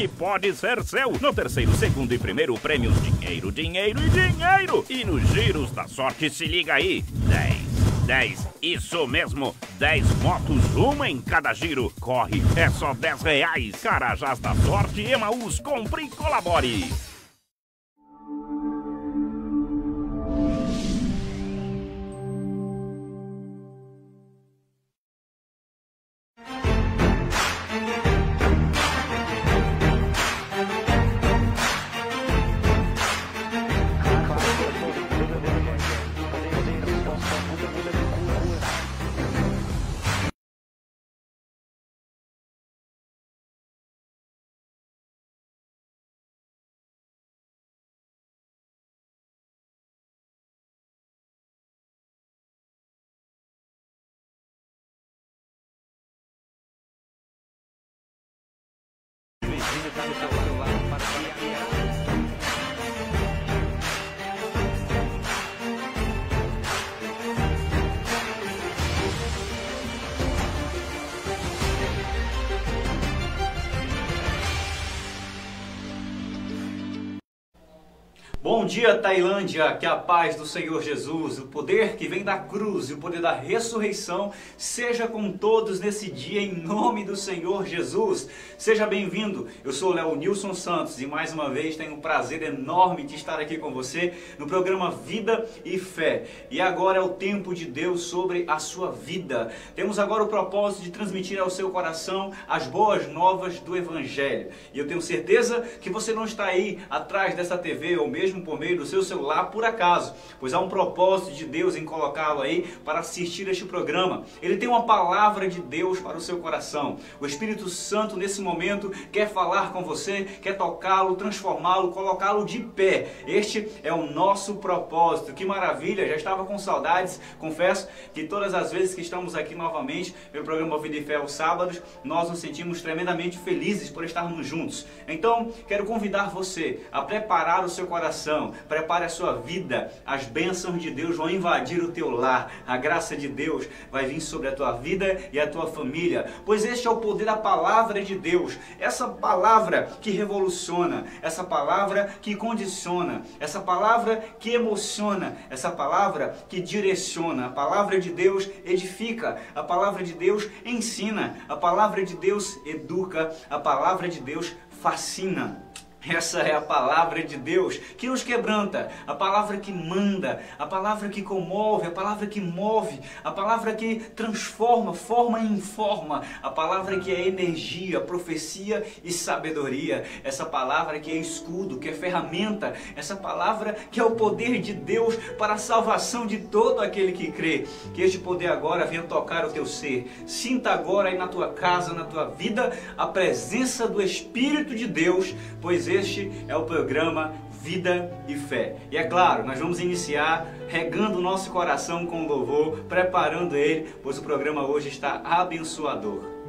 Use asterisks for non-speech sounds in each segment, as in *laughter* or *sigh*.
que pode ser seu. No terceiro, segundo e primeiro prêmios, dinheiro, dinheiro e dinheiro. E nos giros da sorte, se liga aí: 10. 10, isso mesmo, 10 motos, uma em cada giro. Corre, é só 10 reais. Carajás da Sorte, Emaús, compre e colabore. Bom dia, Tailândia, que a paz do Senhor Jesus, o poder que vem da cruz e o poder da ressurreição seja com todos nesse dia em nome do Senhor Jesus. Seja bem-vindo. Eu sou Léo Nilson Santos e mais uma vez tenho um prazer enorme de estar aqui com você no programa Vida e Fé. E agora é o tempo de Deus sobre a sua vida. Temos agora o propósito de transmitir ao seu coração as boas novas do Evangelho. E eu tenho certeza que você não está aí atrás dessa TV ou mesmo por meio do seu celular por acaso, pois há um propósito de Deus em colocá-lo aí para assistir este programa. Ele tem uma palavra de Deus para o seu coração. O Espírito Santo nesse momento quer falar com você, quer tocá-lo, transformá-lo, colocá-lo de pé. Este é o nosso propósito. Que maravilha! Já estava com saudades. Confesso que todas as vezes que estamos aqui novamente pelo programa Vida e Fé aos sábados, nós nos sentimos tremendamente felizes por estarmos juntos. Então, quero convidar você a preparar o seu coração coração, prepare a sua vida. As bênçãos de Deus vão invadir o teu lar. A graça de Deus vai vir sobre a tua vida e a tua família, pois este é o poder da palavra de Deus. Essa palavra que revoluciona, essa palavra que condiciona, essa palavra que emociona, essa palavra que direciona. A palavra de Deus edifica, a palavra de Deus ensina, a palavra de Deus educa, a palavra de Deus fascina. Essa é a palavra de Deus que nos quebranta, a palavra que manda, a palavra que comove, a palavra que move, a palavra que transforma, forma e informa, a palavra que é energia, profecia e sabedoria, essa palavra que é escudo, que é ferramenta, essa palavra que é o poder de Deus para a salvação de todo aquele que crê. Que este poder agora venha tocar o teu ser. Sinta agora aí na tua casa, na tua vida, a presença do Espírito de Deus, pois este é o programa Vida e Fé. E é claro, nós vamos iniciar regando o nosso coração com louvor, preparando ele, pois o programa hoje está abençoador.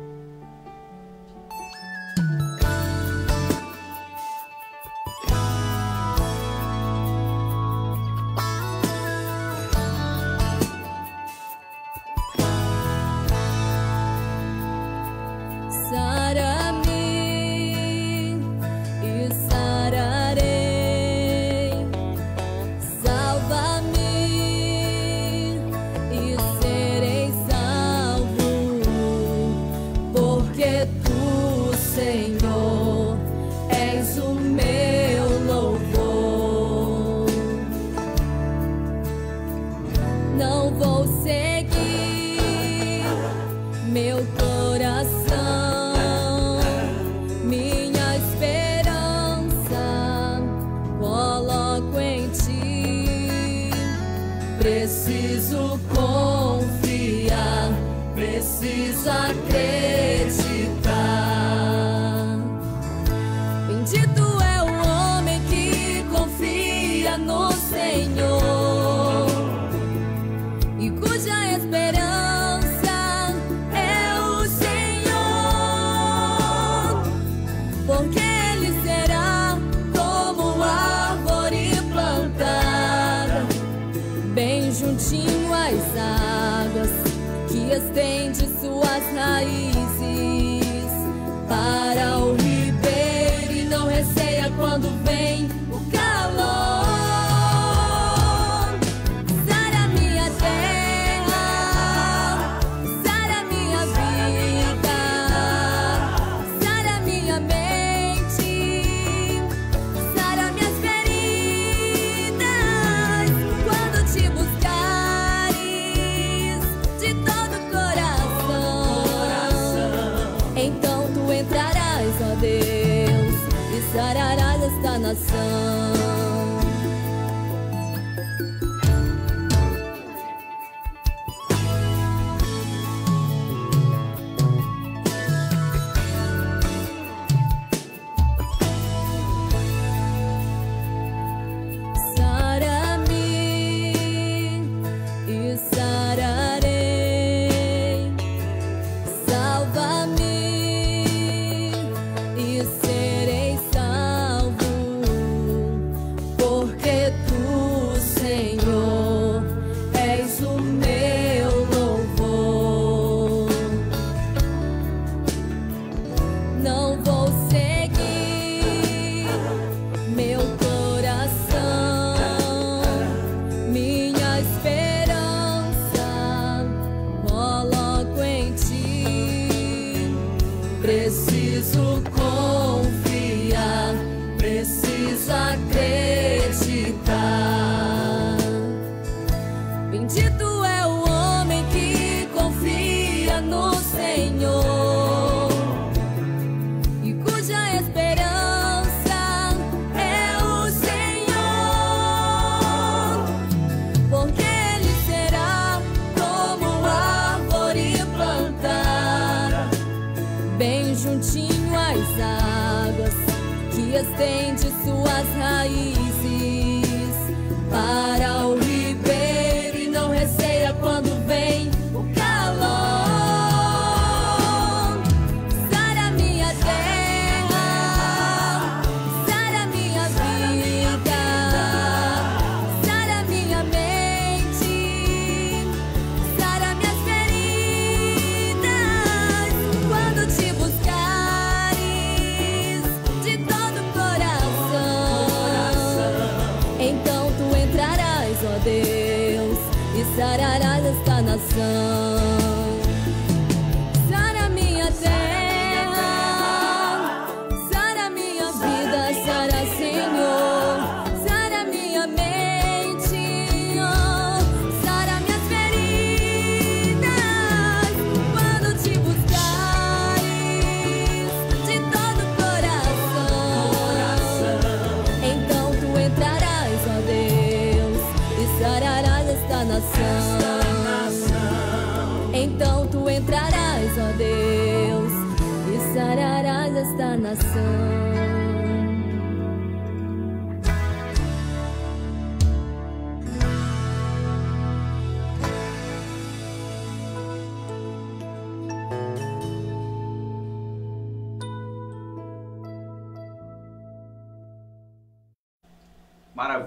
coração.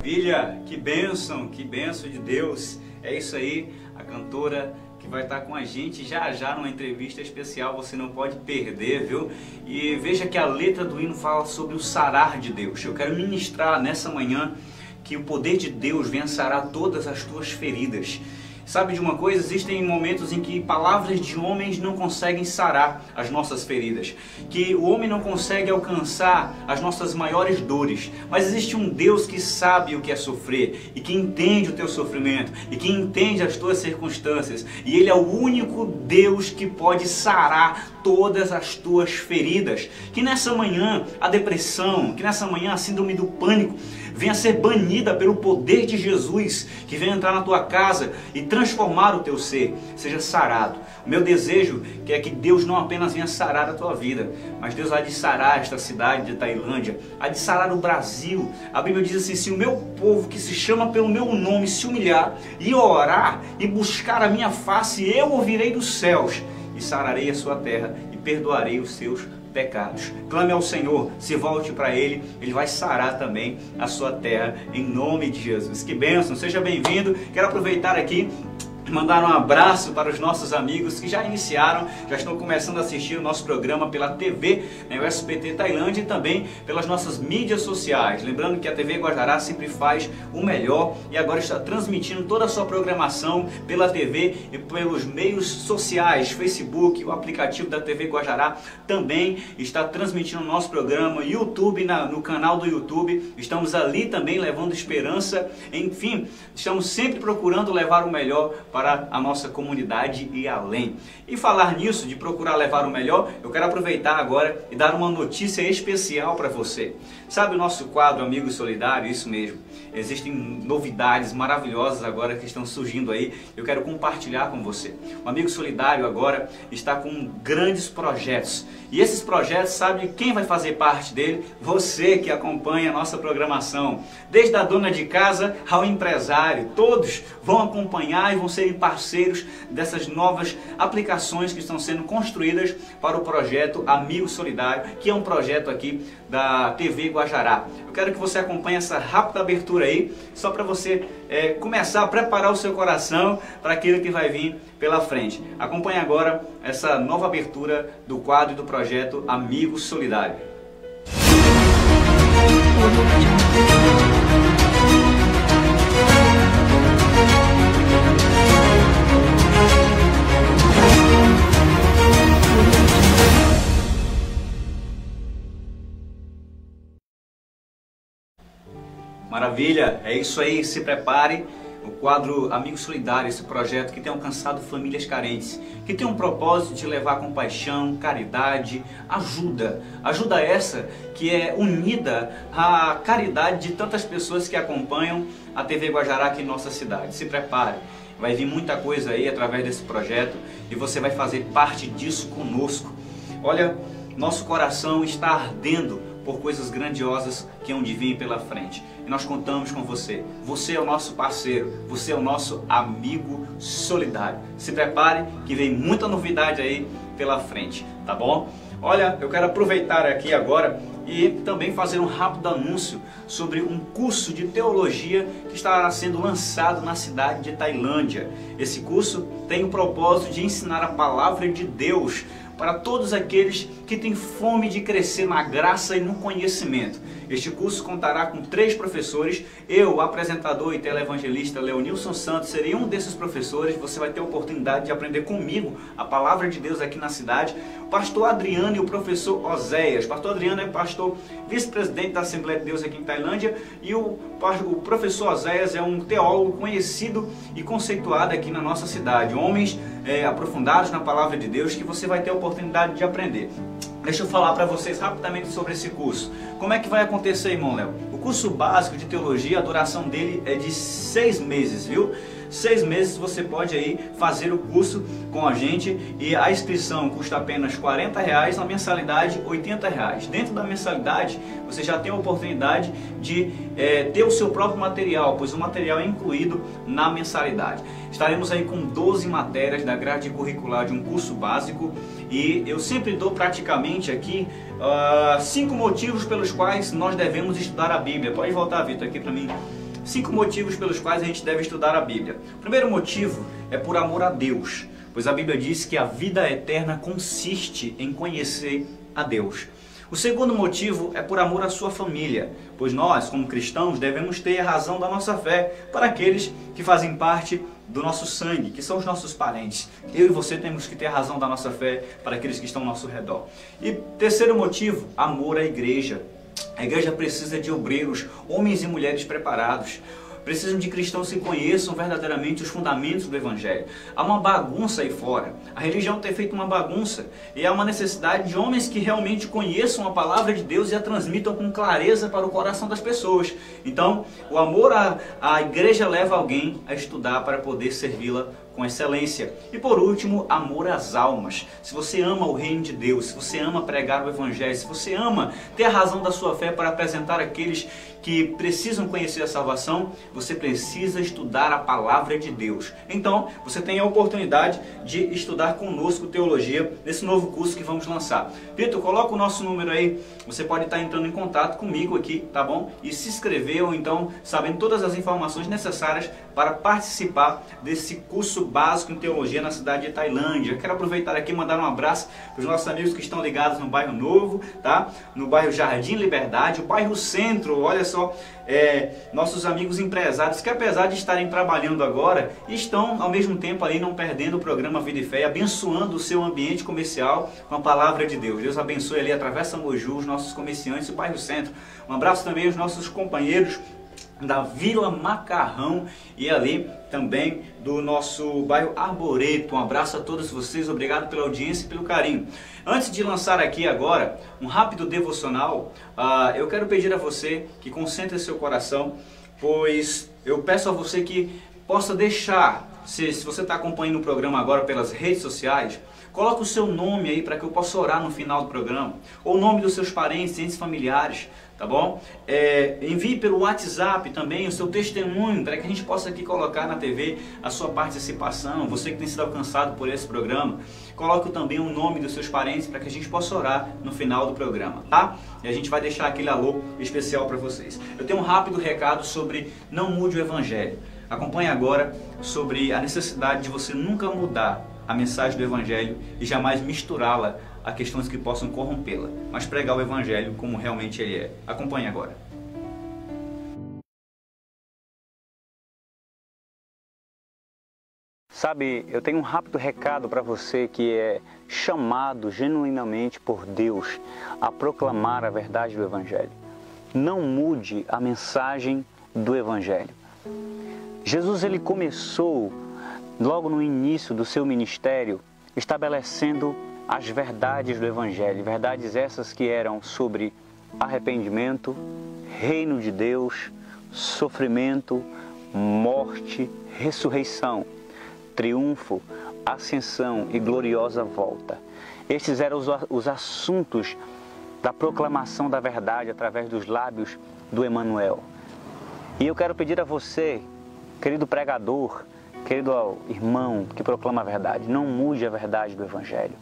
Maravilha, que bênção, que bênção de Deus. É isso aí, a cantora que vai estar com a gente já já numa entrevista especial, você não pode perder, viu? E veja que a letra do hino fala sobre o sarar de Deus. Eu quero ministrar nessa manhã que o poder de Deus venha todas as tuas feridas. Sabe de uma coisa? Existem momentos em que palavras de homens não conseguem sarar as nossas feridas, que o homem não consegue alcançar as nossas maiores dores, mas existe um Deus que sabe o que é sofrer e que entende o teu sofrimento e que entende as tuas circunstâncias, e ele é o único Deus que pode sarar todas as tuas feridas. Que nessa manhã a depressão, que nessa manhã a síndrome do pânico venha ser banida pelo poder de Jesus, que venha entrar na tua casa e transformar o teu ser, seja sarado. O meu desejo é que Deus não apenas venha sarar a tua vida, mas Deus há de sarar esta cidade de Tailândia, há de sarar o Brasil. A Bíblia diz assim: se o meu povo que se chama pelo meu nome se humilhar e orar e buscar a minha face, eu ouvirei dos céus e sararei a sua terra e perdoarei os seus pecados. Clame ao Senhor, se volte para Ele, Ele vai sarar também a sua terra, em nome de Jesus. Que bênção, seja bem-vindo. Quero aproveitar aqui mandar um abraço para os nossos amigos que já iniciaram, já estão começando a assistir o nosso programa pela TV, né, o SPT Tailândia e também pelas nossas mídias sociais. Lembrando que a TV Guajará sempre faz o melhor e agora está transmitindo toda a sua programação pela TV e pelos meios sociais, Facebook, o aplicativo da TV Guajará também está transmitindo o nosso programa, YouTube, na, no canal do YouTube, estamos ali também levando esperança, enfim, estamos sempre procurando levar o melhor para a nossa comunidade e além. E falar nisso, de procurar levar o melhor, eu quero aproveitar agora e dar uma notícia especial para você. Sabe o nosso quadro Amigo Solidário? Isso mesmo. Existem novidades maravilhosas agora que estão surgindo aí. Eu quero compartilhar com você. O Amigo Solidário agora está com grandes projetos. E esses projetos, sabe quem vai fazer parte dele? Você que acompanha a nossa programação. Desde a dona de casa ao empresário, todos vão acompanhar e vão serem parceiros dessas novas aplicações que estão sendo construídas para o projeto Amigo Solidário, que é um projeto aqui da TV Guajará. Eu quero que você acompanhe essa rápida abertura aí, só para você é, começar a preparar o seu coração para aquilo que vai vir pela frente. Acompanhe agora essa nova abertura do quadro do projeto Amigo Solidário. Maravilha, é isso aí, se prepare. O quadro Amigo Solidário, esse projeto que tem alcançado famílias carentes, que tem um propósito de levar compaixão, caridade, ajuda. Ajuda essa que é unida à caridade de tantas pessoas que acompanham a TV Guajará aqui em nossa cidade. Se prepare, vai vir muita coisa aí através desse projeto e você vai fazer parte disso conosco. Olha, nosso coração está ardendo por coisas grandiosas que hão de vir pela frente. E nós contamos com você. Você é o nosso parceiro, você é o nosso amigo solidário. Se prepare que vem muita novidade aí pela frente, tá bom? Olha, eu quero aproveitar aqui agora e também fazer um rápido anúncio sobre um curso de teologia que está sendo lançado na cidade de Tailândia. Esse curso tem o propósito de ensinar a palavra de Deus para todos aqueles que têm fome de crescer na graça e no conhecimento. Este curso contará com três professores. Eu, apresentador e televangelista Leonilson Santos, serei um desses professores. Você vai ter a oportunidade de aprender comigo a palavra de Deus aqui na cidade. O pastor Adriano e o professor Oséias. Pastor Adriano é pastor vice-presidente da Assembleia de Deus aqui em Tailândia e o, o professor Oséias é um teólogo conhecido e conceituado aqui na nossa cidade. Homens é, aprofundados na palavra de Deus que você vai ter a oportunidade de aprender. Deixa eu falar para vocês rapidamente sobre esse curso. Como é que vai acontecer, irmão Léo? O curso básico de teologia, a duração dele é de seis meses, viu? Seis meses você pode aí fazer o curso com a gente e a inscrição custa apenas 40 reais, a mensalidade 80 reais. Dentro da mensalidade você já tem a oportunidade de é, ter o seu próprio material, pois o material é incluído na mensalidade. Estaremos aí com 12 matérias da grade curricular de um curso básico e eu sempre dou praticamente aqui uh, cinco motivos pelos quais nós devemos estudar a Bíblia. Pode voltar, Vitor, aqui para mim. Cinco motivos pelos quais a gente deve estudar a Bíblia. O primeiro motivo é por amor a Deus, pois a Bíblia diz que a vida eterna consiste em conhecer a Deus. O segundo motivo é por amor à sua família, pois nós, como cristãos, devemos ter a razão da nossa fé para aqueles que fazem parte do nosso sangue, que são os nossos parentes. Eu e você temos que ter a razão da nossa fé para aqueles que estão ao nosso redor. E terceiro motivo, amor à igreja. A igreja precisa de obreiros, homens e mulheres preparados. Precisam de cristãos que conheçam verdadeiramente os fundamentos do Evangelho. Há uma bagunça aí fora. A religião tem feito uma bagunça. E há uma necessidade de homens que realmente conheçam a palavra de Deus e a transmitam com clareza para o coração das pessoas. Então, o amor à, à igreja leva alguém a estudar para poder servi-la com excelência. E por último, amor às almas. Se você ama o reino de Deus, se você ama pregar o evangelho, se você ama ter a razão da sua fé para apresentar aqueles que precisam conhecer a salvação, você precisa estudar a palavra de Deus. Então, você tem a oportunidade de estudar conosco teologia nesse novo curso que vamos lançar. Vitor, coloca o nosso número aí. Você pode estar entrando em contato comigo aqui, tá bom? E se inscrever ou então sabendo todas as informações necessárias para participar desse curso básico em teologia na cidade de Tailândia. Quero aproveitar aqui e mandar um abraço para os nossos amigos que estão ligados no bairro Novo, tá? No bairro Jardim Liberdade, o bairro Centro, olha só, é, nossos amigos empresários que apesar de estarem trabalhando agora, estão ao mesmo tempo ali não perdendo o programa Vida e Fé, abençoando o seu ambiente comercial com a palavra de Deus. Deus abençoe ali, atravessa Moju, os nossos comerciantes e o bairro Centro. Um abraço também aos nossos companheiros da Vila Macarrão e ali também do nosso bairro Arboreto. Um abraço a todos vocês, obrigado pela audiência e pelo carinho. Antes de lançar aqui agora um rápido devocional, uh, eu quero pedir a você que concentre seu coração, pois eu peço a você que possa deixar, se, se você está acompanhando o programa agora pelas redes sociais, coloque o seu nome aí para que eu possa orar no final do programa, ou o nome dos seus parentes, entes familiares, tá bom? É, envie pelo WhatsApp também o seu testemunho para que a gente possa aqui colocar na TV a sua participação, você que tem sido alcançado por esse programa. Coloque também o nome dos seus parentes para que a gente possa orar no final do programa, tá? E a gente vai deixar aquele alô especial para vocês. Eu tenho um rápido recado sobre não mude o evangelho. Acompanhe agora sobre a necessidade de você nunca mudar a mensagem do evangelho e jamais misturá-la a questões que possam corrompê-la, mas pregar o Evangelho como realmente ele é. Acompanhe agora. Sabe, eu tenho um rápido recado para você que é chamado genuinamente por Deus a proclamar a verdade do Evangelho. Não mude a mensagem do Evangelho. Jesus ele começou logo no início do seu ministério estabelecendo as verdades do Evangelho, verdades essas que eram sobre arrependimento, reino de Deus, sofrimento, morte, ressurreição, triunfo, ascensão e gloriosa volta. Estes eram os, os assuntos da proclamação da verdade através dos lábios do Emanuel. E eu quero pedir a você, querido pregador, querido irmão que proclama a verdade, não mude a verdade do Evangelho.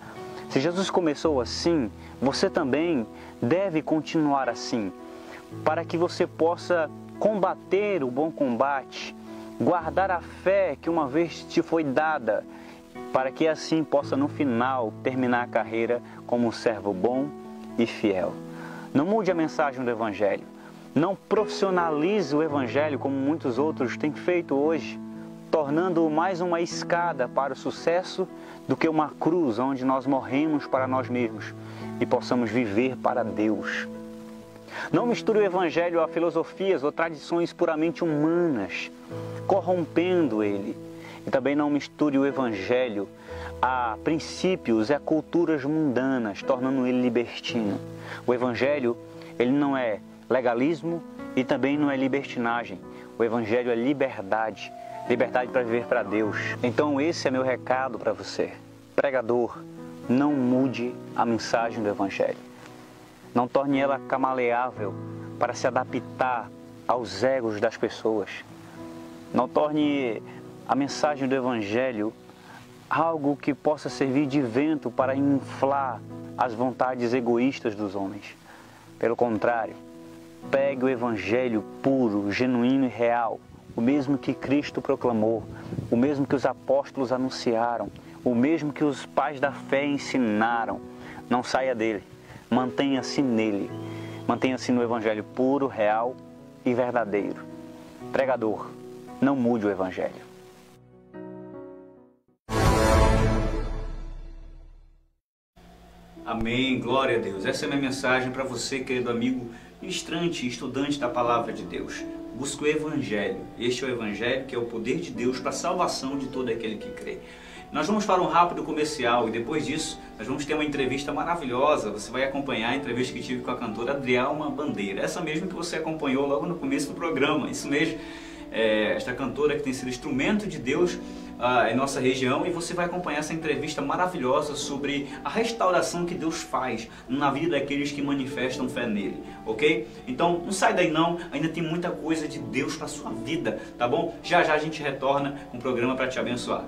Se Jesus começou assim, você também deve continuar assim, para que você possa combater o bom combate, guardar a fé que uma vez te foi dada, para que assim possa no final terminar a carreira como um servo bom e fiel. Não mude a mensagem do Evangelho. Não profissionalize o Evangelho como muitos outros têm feito hoje tornando-o mais uma escada para o sucesso do que uma cruz onde nós morremos para nós mesmos e possamos viver para Deus. Não misture o Evangelho a filosofias ou tradições puramente humanas, corrompendo ele. E também não misture o Evangelho a princípios e a culturas mundanas, tornando ele libertino. O Evangelho, ele não é legalismo e também não é libertinagem. O Evangelho é liberdade liberdade para viver para Deus. Então, esse é meu recado para você. Pregador, não mude a mensagem do Evangelho. Não torne ela camaleável para se adaptar aos egos das pessoas. Não torne a mensagem do Evangelho algo que possa servir de vento para inflar as vontades egoístas dos homens. Pelo contrário, pegue o Evangelho puro, genuíno e real o mesmo que Cristo proclamou, o mesmo que os apóstolos anunciaram, o mesmo que os pais da fé ensinaram. Não saia dele, mantenha-se nele, mantenha-se no Evangelho puro, real e verdadeiro. Pregador, não mude o Evangelho. Amém, glória a Deus. Essa é a minha mensagem para você, querido amigo ministrante, estudante da palavra de Deus. Busque o Evangelho. Este é o Evangelho que é o poder de Deus para a salvação de todo aquele que crê. Nós vamos para um rápido comercial e depois disso nós vamos ter uma entrevista maravilhosa. Você vai acompanhar a entrevista que tive com a cantora Adrialma Bandeira. Essa mesma que você acompanhou logo no começo do programa. Isso mesmo. É, esta cantora que tem sido instrumento de Deus uh, em nossa região e você vai acompanhar essa entrevista maravilhosa sobre a restauração que Deus faz na vida daqueles que manifestam fé nele, ok? Então não sai daí não, ainda tem muita coisa de Deus para sua vida, tá bom? Já já a gente retorna com um programa para te abençoar.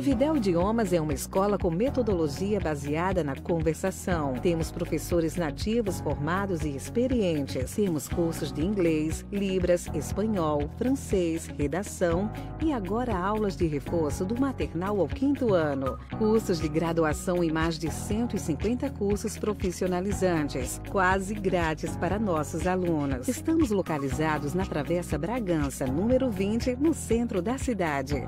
A Videl Idiomas é uma escola com metodologia baseada na conversação. Temos professores nativos formados e experientes. Temos cursos de inglês, libras, espanhol, francês, redação e agora aulas de reforço do maternal ao quinto ano. Cursos de graduação em mais de 150 cursos profissionalizantes, quase grátis para nossos alunos. Estamos localizados na Travessa Bragança, número 20, no centro da cidade.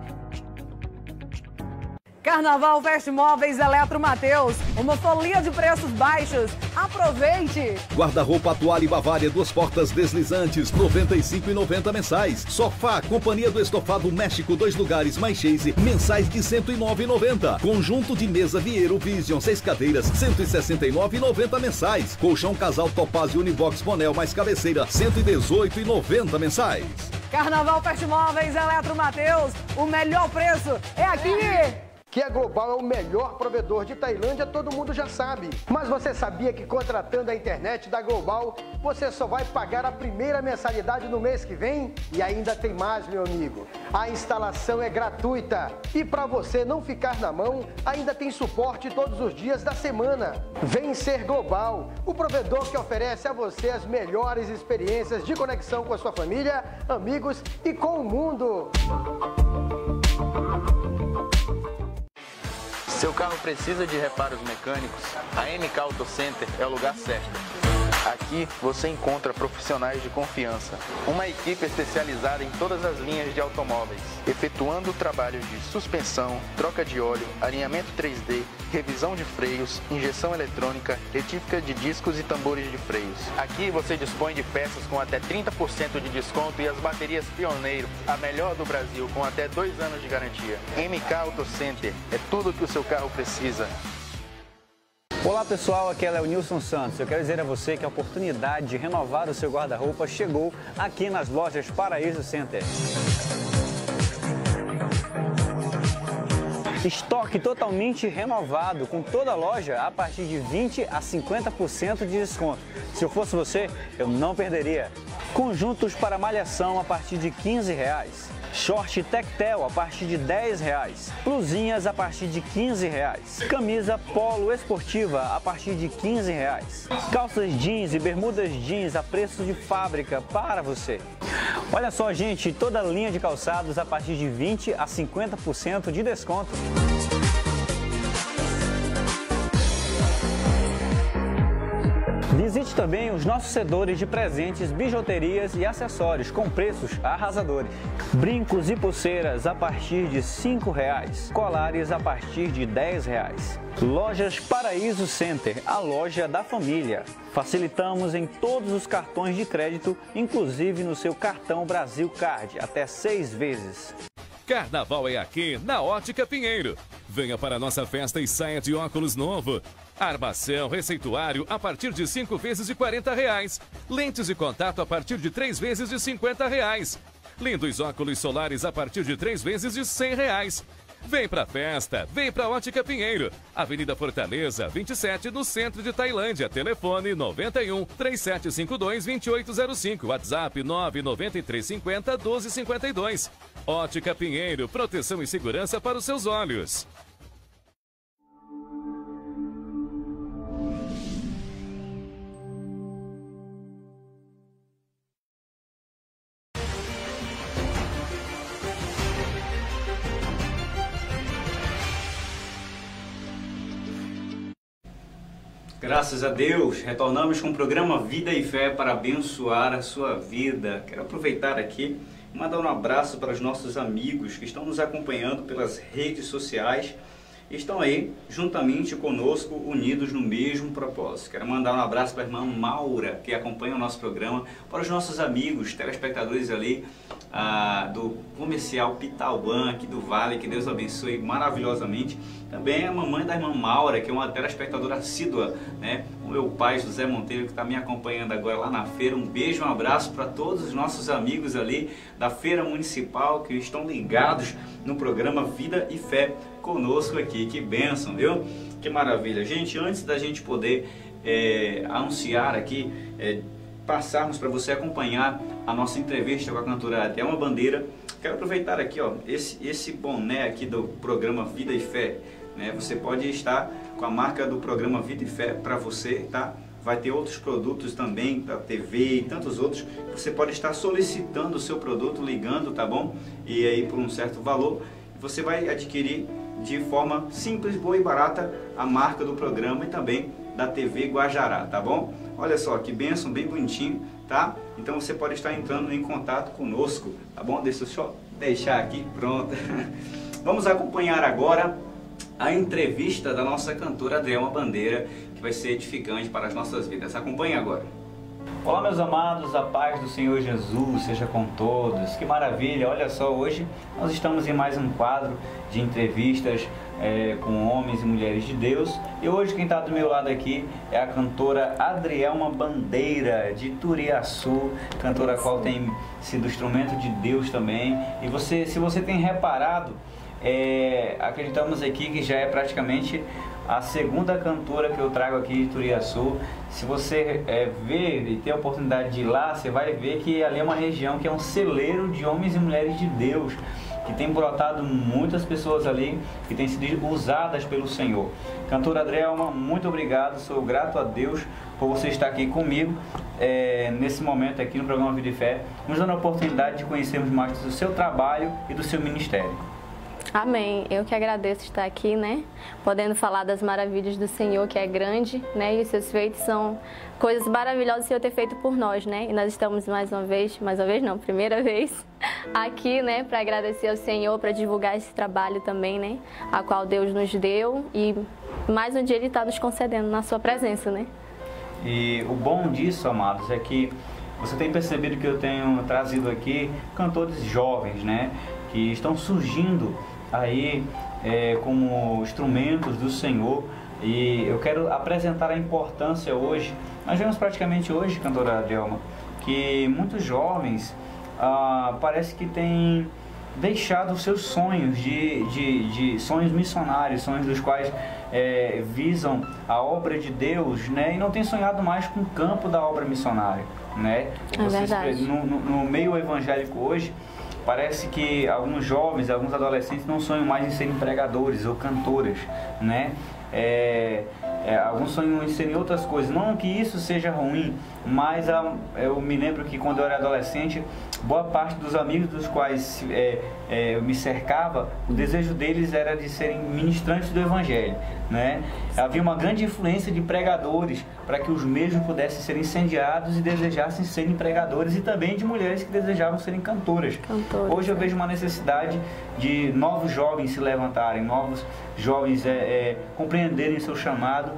Carnaval Veste Móveis Eletro Mateus. Uma folia de preços baixos. Aproveite! Guarda-roupa Atual e Bavária, duas portas deslizantes, R$ 95,90 mensais. Sofá, Companhia do Estofado México, dois lugares mais chase, mensais de R$ 109,90. Conjunto de mesa Vieiro Vision, seis cadeiras, R$ 169,90 mensais. Colchão Casal Topazio Unibox Bonel mais cabeceira, R$ 118,90 mensais. Carnaval Veste Móveis Eletro Mateus. O melhor preço é aqui! Que a Global é o melhor provedor de Tailândia, todo mundo já sabe. Mas você sabia que contratando a internet da Global, você só vai pagar a primeira mensalidade no mês que vem? E ainda tem mais, meu amigo. A instalação é gratuita. E para você não ficar na mão, ainda tem suporte todos os dias da semana. Vem ser Global, o provedor que oferece a você as melhores experiências de conexão com a sua família, amigos e com o mundo. Seu carro precisa de reparos mecânicos? A MK Auto Center é o lugar certo. Aqui você encontra profissionais de confiança, uma equipe especializada em todas as linhas de automóveis, efetuando trabalhos de suspensão, troca de óleo, alinhamento 3D, revisão de freios, injeção eletrônica, retífica de discos e tambores de freios. Aqui você dispõe de peças com até 30% de desconto e as baterias Pioneiro, a melhor do Brasil, com até dois anos de garantia. MK Auto Center é tudo o que o seu carro precisa. Olá pessoal, aqui é o Nilson Santos. Eu quero dizer a você que a oportunidade de renovar o seu guarda-roupa chegou aqui nas lojas Paraíso Center. Estoque totalmente renovado, com toda a loja a partir de 20 a 50% de desconto. Se eu fosse você, eu não perderia. Conjuntos para malhação a partir de 15 reais. Short Tectel a partir de 10 reais. Blusinhas a partir de 15 reais. Camisa polo esportiva a partir de 15 reais. Calças jeans e bermudas jeans a preço de fábrica para você. Olha só, gente, toda linha de calçados a partir de 20 a 50% de desconto. Visite também os nossos setores de presentes, bijuterias e acessórios com preços arrasadores. Brincos e pulseiras a partir de R$ 5,00. Colares a partir de R$ 10,00. Lojas Paraíso Center, a loja da família. Facilitamos em todos os cartões de crédito, inclusive no seu cartão Brasil Card, até seis vezes. Carnaval é aqui na Ótica Pinheiro. Venha para a nossa festa e saia de óculos novo. Armação, receituário a partir de 5 vezes de 40 reais. Lentes de contato a partir de 3 vezes de 50 reais. Lindos óculos solares a partir de 3 vezes de 100 reais. Vem pra festa, vem pra Ótica Pinheiro, Avenida Fortaleza, 27, no centro de Tailândia. Telefone 91 3752 2805, WhatsApp 99350 1252. Ótica Pinheiro, proteção e segurança para os seus olhos. Graças a Deus, retornamos com o programa Vida e Fé para abençoar a sua vida. Quero aproveitar aqui e mandar um abraço para os nossos amigos que estão nos acompanhando pelas redes sociais e estão aí juntamente conosco, unidos no mesmo propósito. Quero mandar um abraço para a irmã Maura, que acompanha o nosso programa, para os nossos amigos, telespectadores ali ah, do comercial Pitauã, aqui do Vale, que Deus abençoe maravilhosamente. Também a mamãe da irmã Maura, que é uma telespectadora assídua, né? O meu pai, José Monteiro, que está me acompanhando agora lá na feira. Um beijo, um abraço para todos os nossos amigos ali da Feira Municipal que estão ligados no programa Vida e Fé conosco aqui. Que bênção, viu? Que maravilha. Gente, antes da gente poder é, anunciar aqui, é, passarmos para você acompanhar a nossa entrevista com a cantora Adelma Bandeira. Quero aproveitar aqui, ó, esse, esse boné aqui do programa Vida e Fé. Né? Você pode estar com a marca do programa Vida e Fé para você, tá? Vai ter outros produtos também para TV e tantos outros. Você pode estar solicitando o seu produto, ligando, tá bom? E aí por um certo valor, você vai adquirir de forma simples, boa e barata a marca do programa e também da TV Guajará, tá bom? Olha só que benção, bem bonitinho, tá? Então você pode estar entrando em contato conosco, tá bom? Deixa eu só deixar aqui, pronto. *laughs* Vamos acompanhar agora a entrevista da nossa cantora Adriana Bandeira, que vai ser edificante para as nossas vidas. Acompanhe agora. Olá, meus amados, a paz do Senhor Jesus seja com todos. Que maravilha! Olha só, hoje nós estamos em mais um quadro de entrevistas é, com homens e mulheres de Deus. E hoje quem está do meu lado aqui é a cantora Adrielma Bandeira, de Turiaçu, cantora qual tem sido instrumento de Deus também. E você, se você tem reparado, é, acreditamos aqui que já é praticamente a segunda cantora que eu trago aqui de Turiaçu. Se você é, ver e ter a oportunidade de ir lá, você vai ver que ali é uma região que é um celeiro de homens e mulheres de Deus, que tem brotado muitas pessoas ali que têm sido usadas pelo Senhor. Cantora Adrielma, muito obrigado, sou grato a Deus por você estar aqui comigo é, nesse momento aqui no programa Vida e Fé, nos dando a oportunidade de conhecermos mais do seu trabalho e do seu ministério. Amém. Eu que agradeço estar aqui, né? Podendo falar das maravilhas do Senhor, que é grande, né? E os seus feitos são coisas maravilhosas que o ter feito por nós, né? E nós estamos mais uma vez, mais uma vez não, primeira *laughs* vez, aqui, né? Para agradecer ao Senhor, para divulgar esse trabalho também, né? A qual Deus nos deu e mais um dia Ele está nos concedendo na Sua presença, né? E o bom disso, amados, é que você tem percebido que eu tenho trazido aqui cantores jovens, né? Que estão surgindo aí é, como instrumentos do Senhor. E eu quero apresentar a importância hoje. Nós vemos praticamente hoje, cantora Adelma, que muitos jovens ah, parece que têm deixado os seus sonhos de, de, de, sonhos missionários, sonhos dos quais é, visam a obra de Deus, né? E não tem sonhado mais com o campo da obra missionária, né? É Vocês, no, no, no meio evangélico hoje, Parece que alguns jovens, alguns adolescentes não sonham mais em serem pregadores ou cantoras, né? É, é, alguns sonham em serem outras coisas. Não que isso seja ruim, mas a, eu me lembro que quando eu era adolescente, boa parte dos amigos dos quais é, é, eu me cercava, o desejo deles era de serem ministrantes do Evangelho. Né? Havia uma grande influência de pregadores para que os mesmos pudessem ser incendiados e desejassem serem pregadores e também de mulheres que desejavam serem cantoras. Hoje eu é. vejo uma necessidade de novos jovens se levantarem, novos jovens é, é, compreenderem seu chamado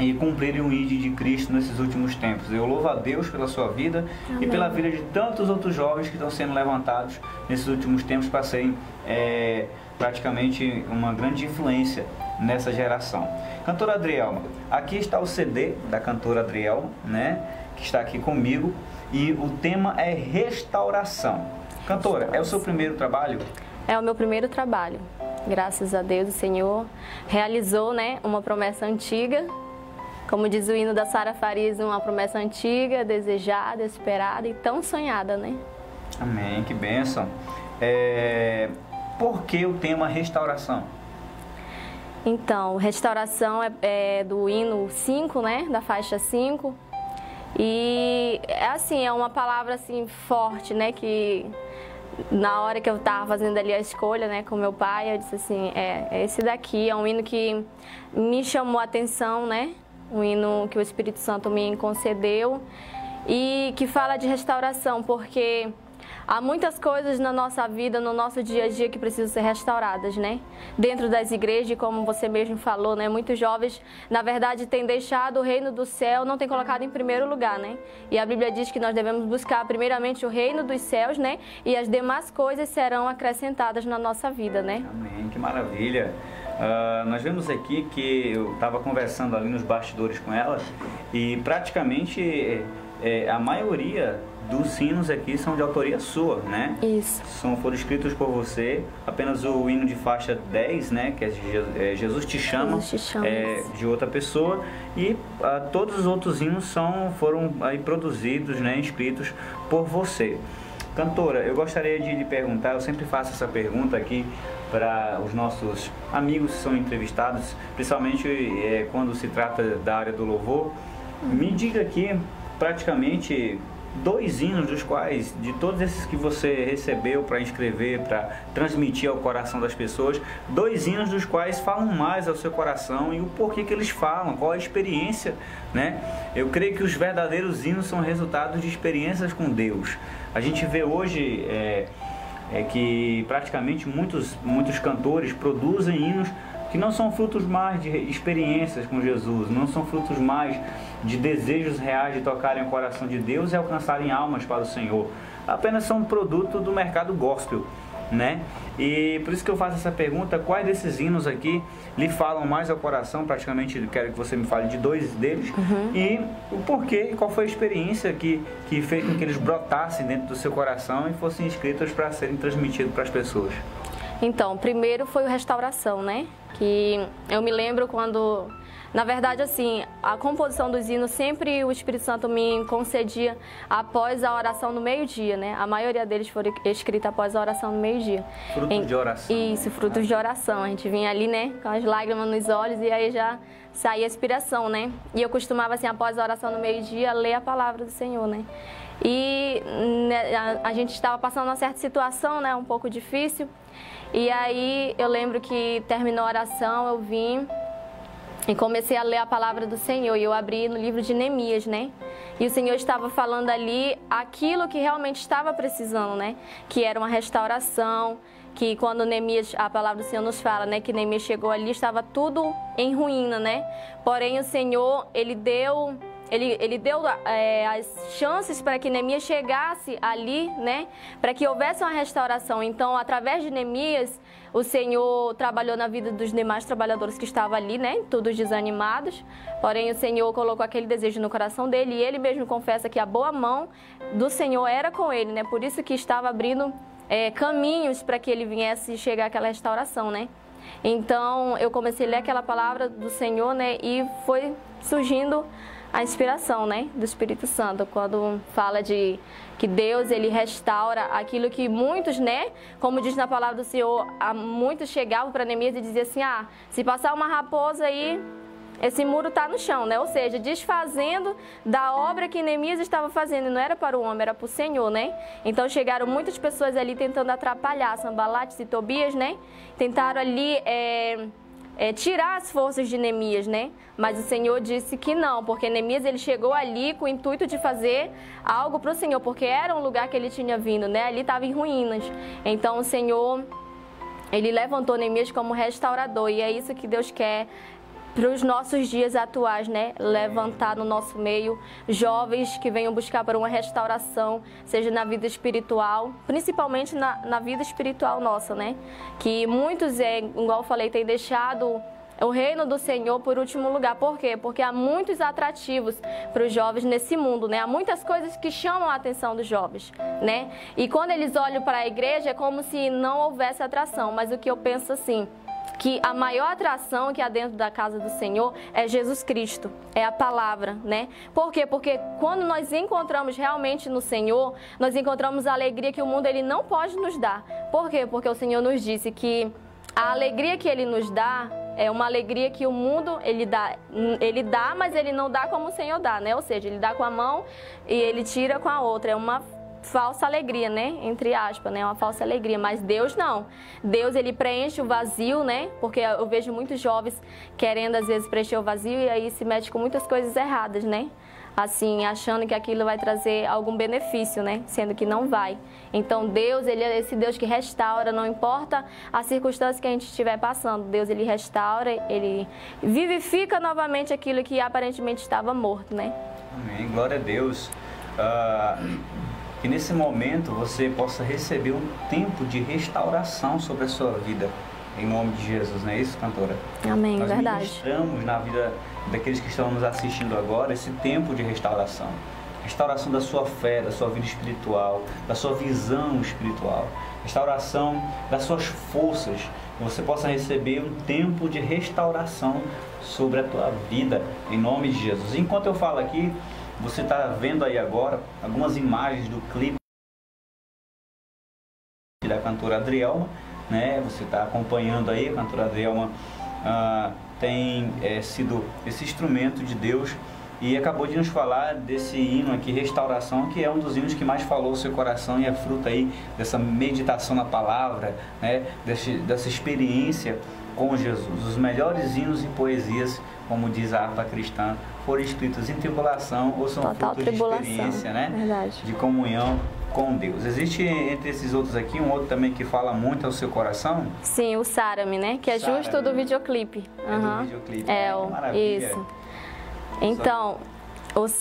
e cumprirem o ID de Cristo nesses últimos tempos. Eu louvo a Deus pela sua vida Amém. e pela vida de tantos outros jovens que estão sendo levantados nesses últimos tempos para serem é, praticamente uma grande influência nessa geração. Cantora Adrielma, aqui está o CD da cantora Adrielma, né, que está aqui comigo e o tema é restauração. Cantora, é o seu primeiro trabalho? É o meu primeiro trabalho. Graças a Deus, o Senhor realizou, né, uma promessa antiga como diz o hino da Sara Farias, uma promessa antiga, desejada, esperada e tão sonhada, né? Amém, que bênção. É... Por que o tema restauração? Então, restauração é, é do hino 5, né? Da faixa 5. E é assim, é uma palavra assim forte, né? Que na hora que eu estava fazendo ali a escolha, né, com meu pai, eu disse assim, é, é esse daqui, é um hino que me chamou a atenção, né? Um hino que o Espírito Santo me concedeu e que fala de restauração, porque há muitas coisas na nossa vida, no nosso dia a dia que precisam ser restauradas, né? Dentro das igrejas, como você mesmo falou, né? Muitos jovens, na verdade, têm deixado o reino do céu, não têm colocado em primeiro lugar, né? E a Bíblia diz que nós devemos buscar primeiramente o reino dos céus, né? E as demais coisas serão acrescentadas na nossa vida, né? Amém, que maravilha. Uh, nós vemos aqui que eu estava conversando ali nos bastidores com ela e praticamente é, a maioria dos hinos aqui são de autoria sua, né? Isso. São, foram escritos por você. Apenas o hino de faixa 10, né? Que é, é Jesus te chama, Jesus te chama. É, de outra pessoa. E ah, todos os outros hinos são, foram aí produzidos, né? Escritos por você. Cantora, eu gostaria de lhe perguntar, eu sempre faço essa pergunta aqui para os nossos amigos que são entrevistados, principalmente é, quando se trata da área do louvor. Me diga aqui, praticamente dois hinos dos quais, de todos esses que você recebeu para escrever, para transmitir ao coração das pessoas, dois hinos dos quais falam mais ao seu coração e o porquê que eles falam, qual a experiência, né? Eu creio que os verdadeiros hinos são resultados de experiências com Deus. A gente vê hoje é, é que praticamente muitos, muitos cantores produzem hinos que não são frutos mais de experiências com Jesus, não são frutos mais de desejos reais de tocarem o coração de Deus e alcançarem almas para o Senhor. Apenas são produto do mercado gospel, né? E por isso que eu faço essa pergunta, quais desses hinos aqui lhe falam mais ao coração? Praticamente quero que você me fale de dois deles. Uhum. E o porquê, qual foi a experiência que, que fez com que eles brotassem dentro do seu coração e fossem escritos para serem transmitidos para as pessoas. Então, primeiro foi o restauração, né? Que eu me lembro quando, na verdade, assim, a composição dos hinos sempre o Espírito Santo me concedia após a oração no meio-dia, né? A maioria deles foram escritos após a oração no meio-dia. Frutos Em- de oração. Isso, frutos de oração. A gente vinha ali, né, com as lágrimas nos olhos e aí já saía a inspiração, né? E eu costumava, assim, após a oração no meio-dia, ler a palavra do Senhor, né? E né, a, a gente estava passando uma certa situação, né, um pouco difícil. E aí eu lembro que terminou a oração, eu vim e comecei a ler a palavra do Senhor. E eu abri no livro de Neemias, né? E o Senhor estava falando ali aquilo que realmente estava precisando, né? Que era uma restauração, que quando Neemias, a palavra do Senhor nos fala, né, que Neemias chegou ali, estava tudo em ruína, né? Porém o Senhor, ele deu ele, ele deu é, as chances para que Neemias chegasse ali, né? Para que houvesse uma restauração. Então, através de Neemias, o Senhor trabalhou na vida dos demais trabalhadores que estavam ali, né? Todos desanimados. Porém, o Senhor colocou aquele desejo no coração dele e ele mesmo confessa que a boa mão do Senhor era com ele, né? Por isso que estava abrindo é, caminhos para que ele viesse chegar àquela restauração, né? Então, eu comecei a ler aquela palavra do Senhor, né? E foi surgindo a inspiração, né, do Espírito Santo, quando fala de que Deus ele restaura aquilo que muitos, né, como diz na palavra do Senhor, muitos chegavam para Neemias e diziam assim: "Ah, se passar uma raposa aí, esse muro está no chão, né? Ou seja, desfazendo da obra que Neemias estava fazendo. Não era para o homem, era para o Senhor, né? Então chegaram muitas pessoas ali tentando atrapalhar, Sambalates e Tobias, né? Tentaram ali é, é, tirar as forças de Neemias, né? Mas o Senhor disse que não, porque Neemias ele chegou ali com o intuito de fazer algo para o Senhor, porque era um lugar que ele tinha vindo, né? Ali estava em ruínas. Então o Senhor ele levantou Neemias como restaurador e é isso que Deus quer para os nossos dias atuais, né? Levantar no nosso meio jovens que venham buscar por uma restauração, seja na vida espiritual, principalmente na, na vida espiritual nossa, né? Que muitos, é, igual eu falei, têm deixado o reino do Senhor por último lugar. Por quê? Porque há muitos atrativos para os jovens nesse mundo, né? Há muitas coisas que chamam a atenção dos jovens, né? E quando eles olham para a igreja é como se não houvesse atração, mas o que eu penso assim, que a maior atração que há dentro da casa do Senhor é Jesus Cristo, é a palavra, né? Por quê? Porque quando nós encontramos realmente no Senhor, nós encontramos a alegria que o mundo ele não pode nos dar. Por quê? Porque o Senhor nos disse que a alegria que ele nos dá é uma alegria que o mundo ele dá, ele dá, mas ele não dá como o Senhor dá, né? Ou seja, ele dá com a mão e ele tira com a outra. É uma falsa alegria, né? Entre aspas, né? Uma falsa alegria. Mas Deus não. Deus ele preenche o vazio, né? Porque eu vejo muitos jovens querendo às vezes preencher o vazio e aí se mete com muitas coisas erradas, né? Assim, achando que aquilo vai trazer algum benefício, né? Sendo que não vai. Então Deus, ele é esse Deus que restaura, não importa a circunstância que a gente estiver passando. Deus ele restaura, ele vivifica novamente aquilo que aparentemente estava morto, né? Amém. Glória a Deus. Ah, que nesse momento você possa receber um tempo de restauração sobre a sua vida. Em nome de Jesus, não é isso, cantora? Amém, Nós verdade. na vida daqueles que estão nos assistindo agora esse tempo de restauração. restauração da sua fé, da sua vida espiritual, da sua visão espiritual, restauração das suas forças, que você possa receber um tempo de restauração sobre a tua vida, em nome de Jesus. Enquanto eu falo aqui, você está vendo aí agora algumas imagens do clipe da cantora Adrielma, né? Você está acompanhando aí, a cantora Adrielma ah, tem é, sido esse instrumento de Deus e acabou de nos falar desse hino aqui, Restauração, que é um dos hinos que mais falou o seu coração e é fruto aí dessa meditação na palavra, né? Desse, dessa experiência com Jesus. Os melhores hinos e poesias, como diz a harpa cristã, foram escritos em tribulação ou são Total frutos de experiência, né? verdade. De comunhão com Deus. Existe entre esses outros aqui um outro também que fala muito ao seu coração? Sim, o Sarami, né? Que é justo do videoclipe. É do Aham. videoclipe, É, né? o- Que maravilha. isso. Então,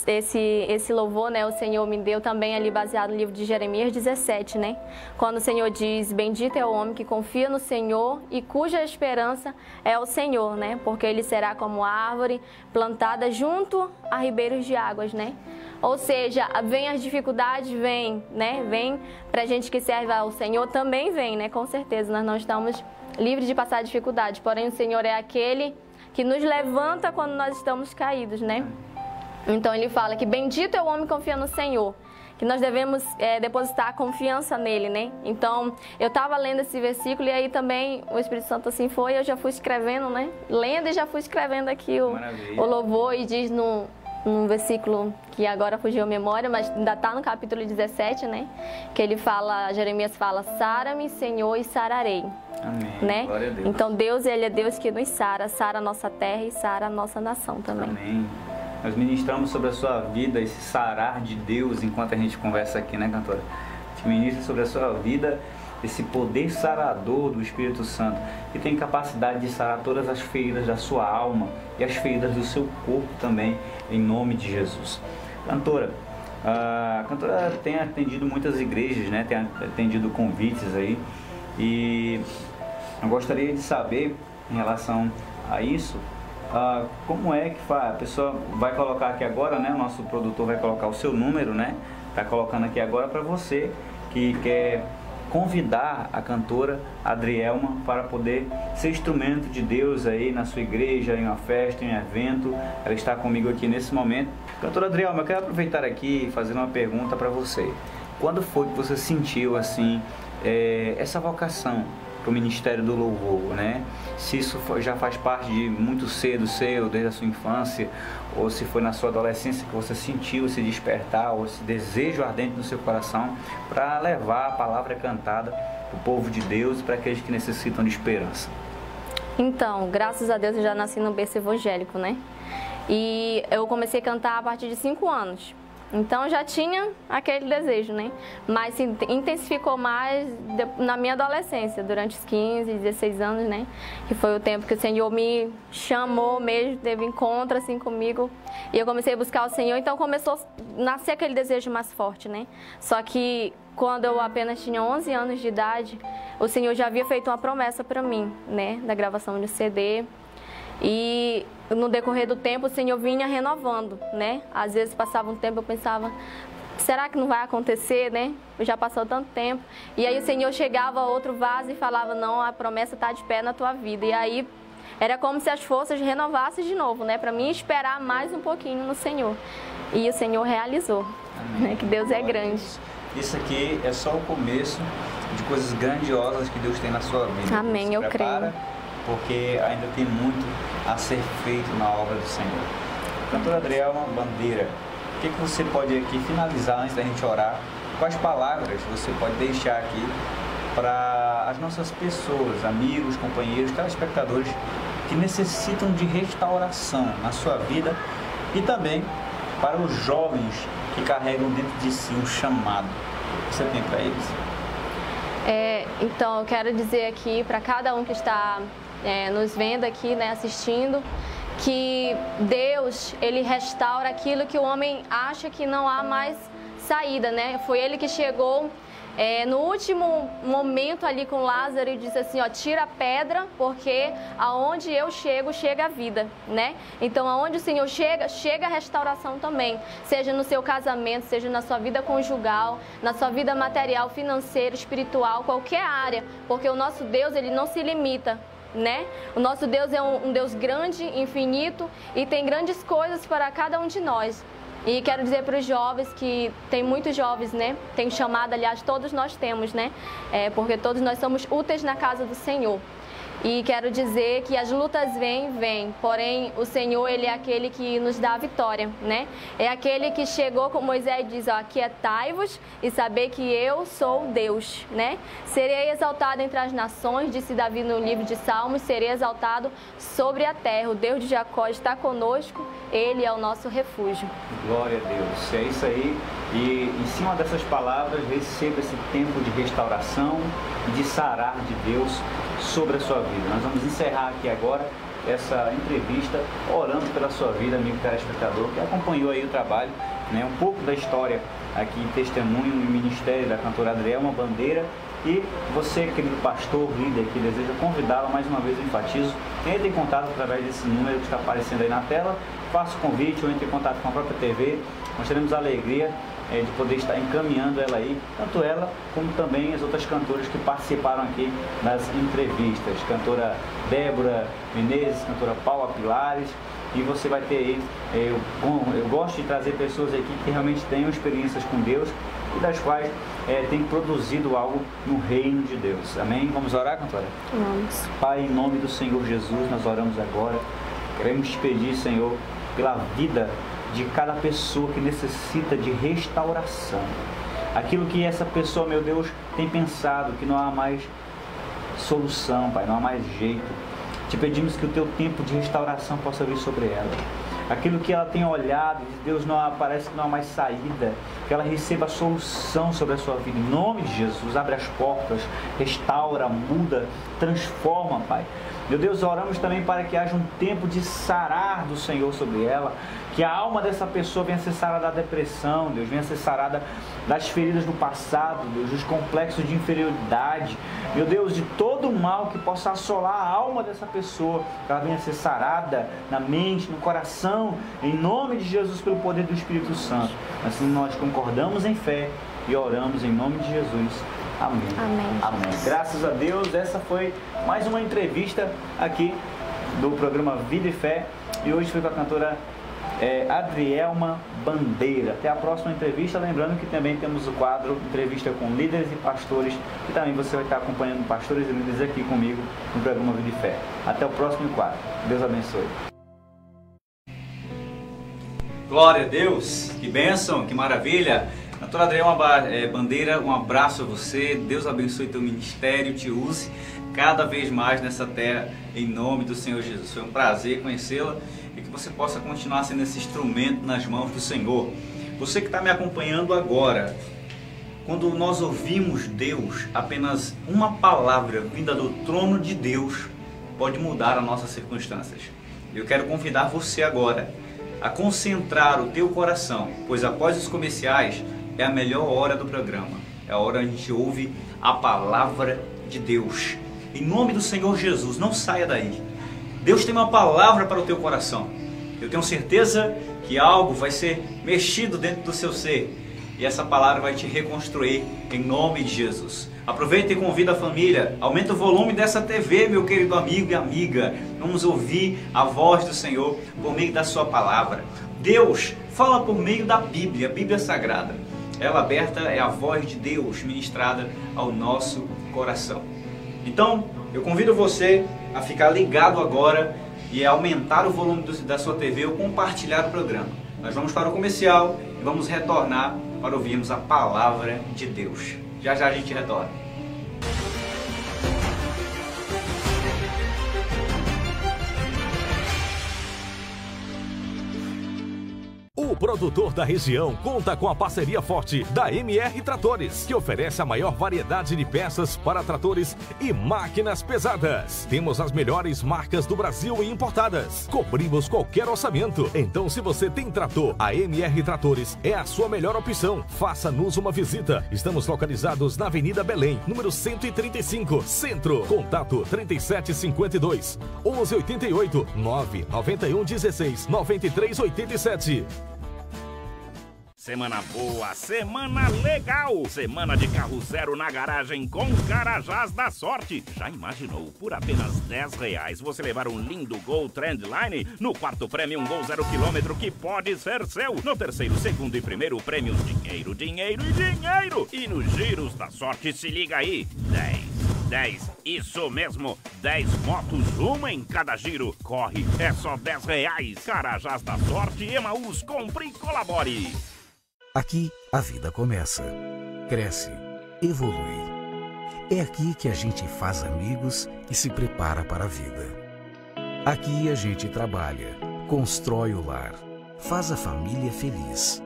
esse, esse louvor, né, o Senhor me deu também ali baseado no livro de Jeremias 17, né? Quando o Senhor diz: Bendito é o homem que confia no Senhor e cuja esperança é o Senhor, né? Porque ele será como árvore plantada junto a ribeiros de águas, né? Ou seja, vem as dificuldades, vem, né? Vem pra gente que serve ao Senhor, também vem, né? Com certeza, nós não estamos livres de passar dificuldade, porém o Senhor é aquele que nos levanta quando nós estamos caídos, né? Então ele fala que bendito é o homem que confia no Senhor, que nós devemos é, depositar confiança nele, né? Então eu estava lendo esse versículo e aí também o Espírito Santo assim foi, eu já fui escrevendo, né? Lendo e já fui escrevendo aqui o, Maravilha. o louvor e diz no num versículo que agora fugiu a memória, mas ainda está no capítulo 17, né? Que ele fala, Jeremias fala, sara-me, Senhor, e sararei Amém. né? Glória a Deus. Então Deus, ele é Deus que nos sara, sara a nossa terra e sara a nossa nação também. Amém. Nós ministramos sobre a sua vida, esse sarar de Deus, enquanto a gente conversa aqui, né, cantora? A gente ministra sobre a sua vida esse poder sarador do Espírito Santo, que tem capacidade de sarar todas as feridas da sua alma e as feridas do seu corpo também, em nome de Jesus. Cantora, a cantora tem atendido muitas igrejas, né? Tem atendido convites aí. E eu gostaria de saber, em relação a isso, ah, como é que faz? A pessoa vai colocar aqui agora, né? O nosso produtor vai colocar o seu número, né? Tá colocando aqui agora para você que quer convidar a cantora Adrielma para poder ser instrumento de Deus aí na sua igreja, em uma festa, em um evento. Ela está comigo aqui nesse momento. Cantora Adrielma, eu quero aproveitar aqui e fazer uma pergunta para você. Quando foi que você sentiu assim eh, essa vocação para o Ministério do Louvor, né? Se isso já faz parte de muito cedo seu, desde a sua infância, ou se foi na sua adolescência que você sentiu esse despertar, ou esse desejo ardente no seu coração para levar a palavra cantada para o povo de Deus e para aqueles que necessitam de esperança. Então, graças a Deus eu já nasci no berço evangélico, né? E eu comecei a cantar a partir de 5 anos. Então já tinha aquele desejo, né? Mas se intensificou mais na minha adolescência, durante os 15, 16 anos, né? Que foi o tempo que o Senhor me chamou mesmo, teve encontro assim comigo. E eu comecei a buscar o Senhor, então começou a nascer aquele desejo mais forte, né? Só que quando eu apenas tinha 11 anos de idade, o Senhor já havia feito uma promessa para mim, né? Da gravação de CD. E no decorrer do tempo o Senhor vinha renovando, né? Às vezes passava um tempo eu pensava, será que não vai acontecer, né? Já passou tanto tempo. E aí o Senhor chegava a outro vaso e falava, não, a promessa está de pé na tua vida. E aí era como se as forças renovassem de novo, né? Para mim esperar mais um pouquinho no Senhor. E o Senhor realizou, né? Que Deus é grande. Isso aqui é só o começo de coisas grandiosas que Deus tem na sua vida. Amém, eu prepara, Porque ainda tem muito a ser feito na obra do Senhor. Cantora Adrielma Bandeira, o que, que você pode aqui finalizar antes da gente orar? Quais palavras você pode deixar aqui para as nossas pessoas, amigos, companheiros, telespectadores que necessitam de restauração na sua vida e também para os jovens que carregam dentro de si um chamado. O que você tem para eles? É, então, eu quero dizer aqui para cada um que está é, nos vendo aqui, né, assistindo, que Deus, Ele restaura aquilo que o homem acha que não há mais saída, né? Foi Ele que chegou é, no último momento ali com Lázaro, ele disse assim, ó, tira a pedra, porque aonde eu chego, chega a vida, né? Então, aonde o Senhor chega, chega a restauração também, seja no seu casamento, seja na sua vida conjugal, na sua vida material, financeira, espiritual, qualquer área, porque o nosso Deus, ele não se limita né? O nosso Deus é um, um, Deus grande, infinito e tem grandes coisas para cada um de nós. E quero dizer para os jovens que tem muitos jovens, né? Tem chamado, aliás, todos nós temos, né? É, porque todos nós somos úteis na casa do Senhor. E quero dizer que as lutas vêm, vêm, porém o Senhor, ele é aquele que nos dá a vitória, né? É aquele que chegou com Moisés e diz, ó, aquietai-vos e saber que eu sou Deus, né? Serei exaltado entre as nações, disse Davi no livro de Salmos, serei exaltado sobre a terra. O Deus de Jacó está conosco, ele é o nosso refúgio. Glória a Deus. É isso aí. E em cima dessas palavras, receba esse tempo de restauração, de sarar de Deus sobre a sua vida. Nós vamos encerrar aqui agora essa entrevista orando pela sua vida, amigo telespectador, que acompanhou aí o trabalho, né, um pouco da história aqui, testemunho e ministério da cantora Adrielma Bandeira. E você, querido pastor, líder, que deseja convidá-la, mais uma vez eu enfatizo, entre em contato através desse número que está aparecendo aí na tela, faça o convite ou entre em contato com a própria TV. Nós teremos a alegria é, de poder estar encaminhando ela aí, tanto ela como também as outras cantoras que participaram aqui nas entrevistas. Cantora Débora Menezes, cantora Paula Pilares, e você vai ter aí, é, eu, eu gosto de trazer pessoas aqui que realmente tenham experiências com Deus e das quais é, têm produzido algo no reino de Deus. Amém? Vamos orar, cantora? Vamos. Pai, em nome do Senhor Jesus, nós oramos agora. Queremos te pedir, Senhor, pela vida de cada pessoa que necessita de restauração. Aquilo que essa pessoa, meu Deus, tem pensado que não há mais solução, Pai, não há mais jeito. Te pedimos que o teu tempo de restauração possa vir sobre ela. Aquilo que ela tem olhado, Deus não parece que não há mais saída, que ela receba a solução sobre a sua vida. Em nome de Jesus, abre as portas, restaura, muda, transforma, Pai. Meu Deus, oramos também para que haja um tempo de sarar do Senhor sobre ela, que a alma dessa pessoa venha ser sarada da depressão, Deus, venha ser sarada das feridas do passado, Deus, dos complexos de inferioridade, meu Deus, de todo o mal que possa assolar a alma dessa pessoa, que ela venha ser sarada na mente, no coração, em nome de Jesus, pelo poder do Espírito Santo. Assim nós concordamos em fé e oramos em nome de Jesus. Amém. Amém. Amém. Graças a Deus, essa foi mais uma entrevista aqui do programa Vida e Fé. E hoje foi com a cantora é, Adrielma Bandeira. Até a próxima entrevista. Lembrando que também temos o quadro Entrevista com Líderes e Pastores, que também você vai estar acompanhando pastores e líderes aqui comigo no programa Vida e Fé. Até o próximo quadro. Deus abençoe. Glória a Deus, que bênção, que maravilha. Doutora Adriana é, Bandeira, um abraço a você, Deus abençoe teu ministério, te use cada vez mais nessa terra, em nome do Senhor Jesus. Foi um prazer conhecê-la que você possa continuar sendo esse instrumento nas mãos do Senhor. Você que está me acompanhando agora, quando nós ouvimos Deus, apenas uma palavra vinda do trono de Deus pode mudar as nossas circunstâncias. Eu quero convidar você agora a concentrar o teu coração, pois após os comerciais é a melhor hora do programa. É a hora a gente ouve a palavra de Deus. Em nome do Senhor Jesus, não saia daí. Deus tem uma palavra para o teu coração. Eu tenho certeza que algo vai ser mexido dentro do seu ser e essa palavra vai te reconstruir em nome de Jesus. Aproveita e convida a família, aumenta o volume dessa TV, meu querido amigo e amiga. Vamos ouvir a voz do Senhor por meio da sua palavra. Deus fala por meio da Bíblia, a Bíblia Sagrada. Ela aberta é a voz de Deus ministrada ao nosso coração. Então, eu convido você a ficar ligado agora e a aumentar o volume da sua TV ou compartilhar o programa. Nós vamos para o comercial e vamos retornar para ouvirmos a palavra de Deus. Já já a gente retorna. Produtor da região conta com a parceria forte da MR Tratores, que oferece a maior variedade de peças para tratores e máquinas pesadas. Temos as melhores marcas do Brasil importadas. Cobrimos qualquer orçamento. Então, se você tem trator, a MR Tratores é a sua melhor opção. Faça-nos uma visita. Estamos localizados na Avenida Belém, número 135, Centro. Contato 3752 1188 991 16 93 87. Semana boa, semana legal! Semana de carro zero na garagem com Carajás da Sorte. Já imaginou? Por apenas 10 reais você levar um lindo Gol Trendline? No quarto prêmio, um Gol zero quilômetro que pode ser seu. No terceiro, segundo e primeiro prêmio, dinheiro, dinheiro e dinheiro. E nos giros da sorte, se liga aí: 10. 10, isso mesmo, 10 motos, uma em cada giro. Corre, é só 10 reais. Carajás da Sorte, Emaús, compre e colabore. Aqui a vida começa, cresce, evolui. É aqui que a gente faz amigos e se prepara para a vida. Aqui a gente trabalha, constrói o lar, faz a família feliz.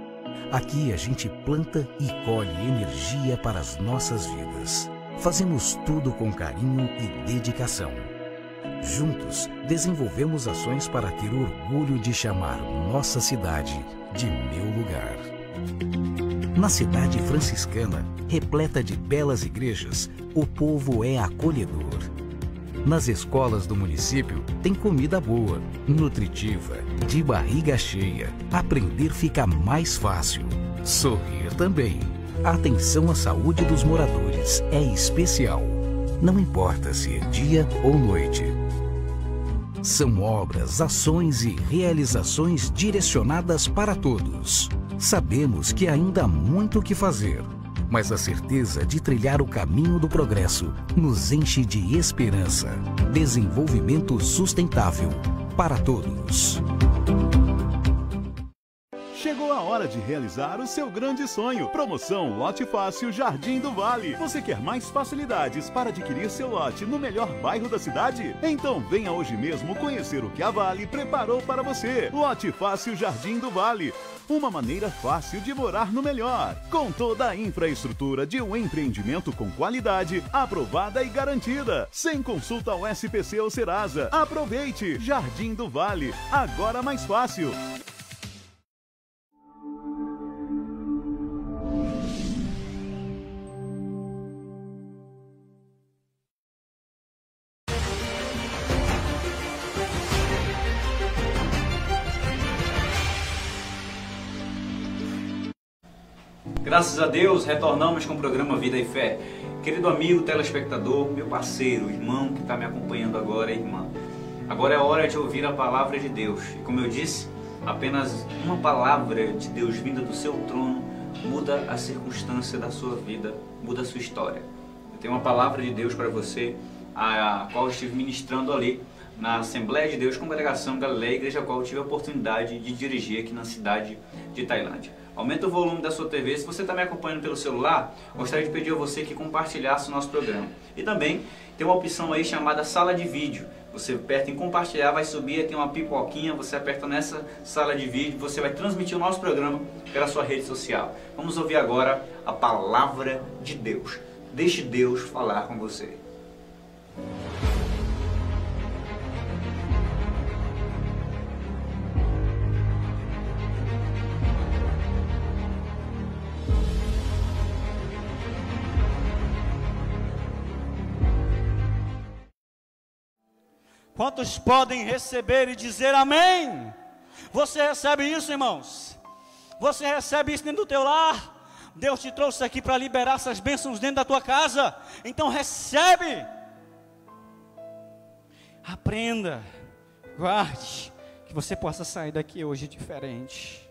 Aqui a gente planta e colhe energia para as nossas vidas. Fazemos tudo com carinho e dedicação. Juntos, desenvolvemos ações para ter orgulho de chamar nossa cidade de meu lugar. Na cidade franciscana, repleta de belas igrejas, o povo é acolhedor. Nas escolas do município, tem comida boa, nutritiva, de barriga cheia. Aprender fica mais fácil. Sorrir também. A atenção à saúde dos moradores é especial. Não importa se é dia ou noite. São obras, ações e realizações direcionadas para todos. Sabemos que ainda há muito o que fazer, mas a certeza de trilhar o caminho do progresso nos enche de esperança. Desenvolvimento sustentável para todos. Hora de realizar o seu grande sonho. Promoção Lote Fácil Jardim do Vale. Você quer mais facilidades para adquirir seu lote no melhor bairro da cidade? Então venha hoje mesmo conhecer o que a Vale preparou para você. Lote Fácil Jardim do Vale. Uma maneira fácil de morar no melhor. Com toda a infraestrutura de um empreendimento com qualidade, aprovada e garantida. Sem consulta ao SPC ou Serasa. Aproveite! Jardim do Vale. Agora mais fácil. Graças a Deus, retornamos com o programa Vida e Fé. Querido amigo telespectador, meu parceiro, irmão que está me acompanhando agora, irmã. Agora é hora de ouvir a palavra de Deus. E como eu disse, apenas uma palavra de Deus vinda do seu trono muda a circunstância da sua vida, muda a sua história. Eu tenho uma palavra de Deus para você, a qual estive ministrando ali na Assembleia de Deus, Congregação Galileia, igreja a qual eu tive a oportunidade de dirigir aqui na cidade de Tailândia. Aumenta o volume da sua TV. Se você está me acompanhando pelo celular, gostaria de pedir a você que compartilhasse o nosso programa. E também tem uma opção aí chamada sala de vídeo. Você aperta em compartilhar, vai subir, tem uma pipoquinha, você aperta nessa sala de vídeo, você vai transmitir o nosso programa pela sua rede social. Vamos ouvir agora a palavra de Deus. Deixe Deus falar com você. Quantos podem receber e dizer amém? Você recebe isso, irmãos? Você recebe isso dentro do teu lar? Deus te trouxe aqui para liberar essas bênçãos dentro da tua casa. Então recebe. Aprenda, guarde, que você possa sair daqui hoje diferente.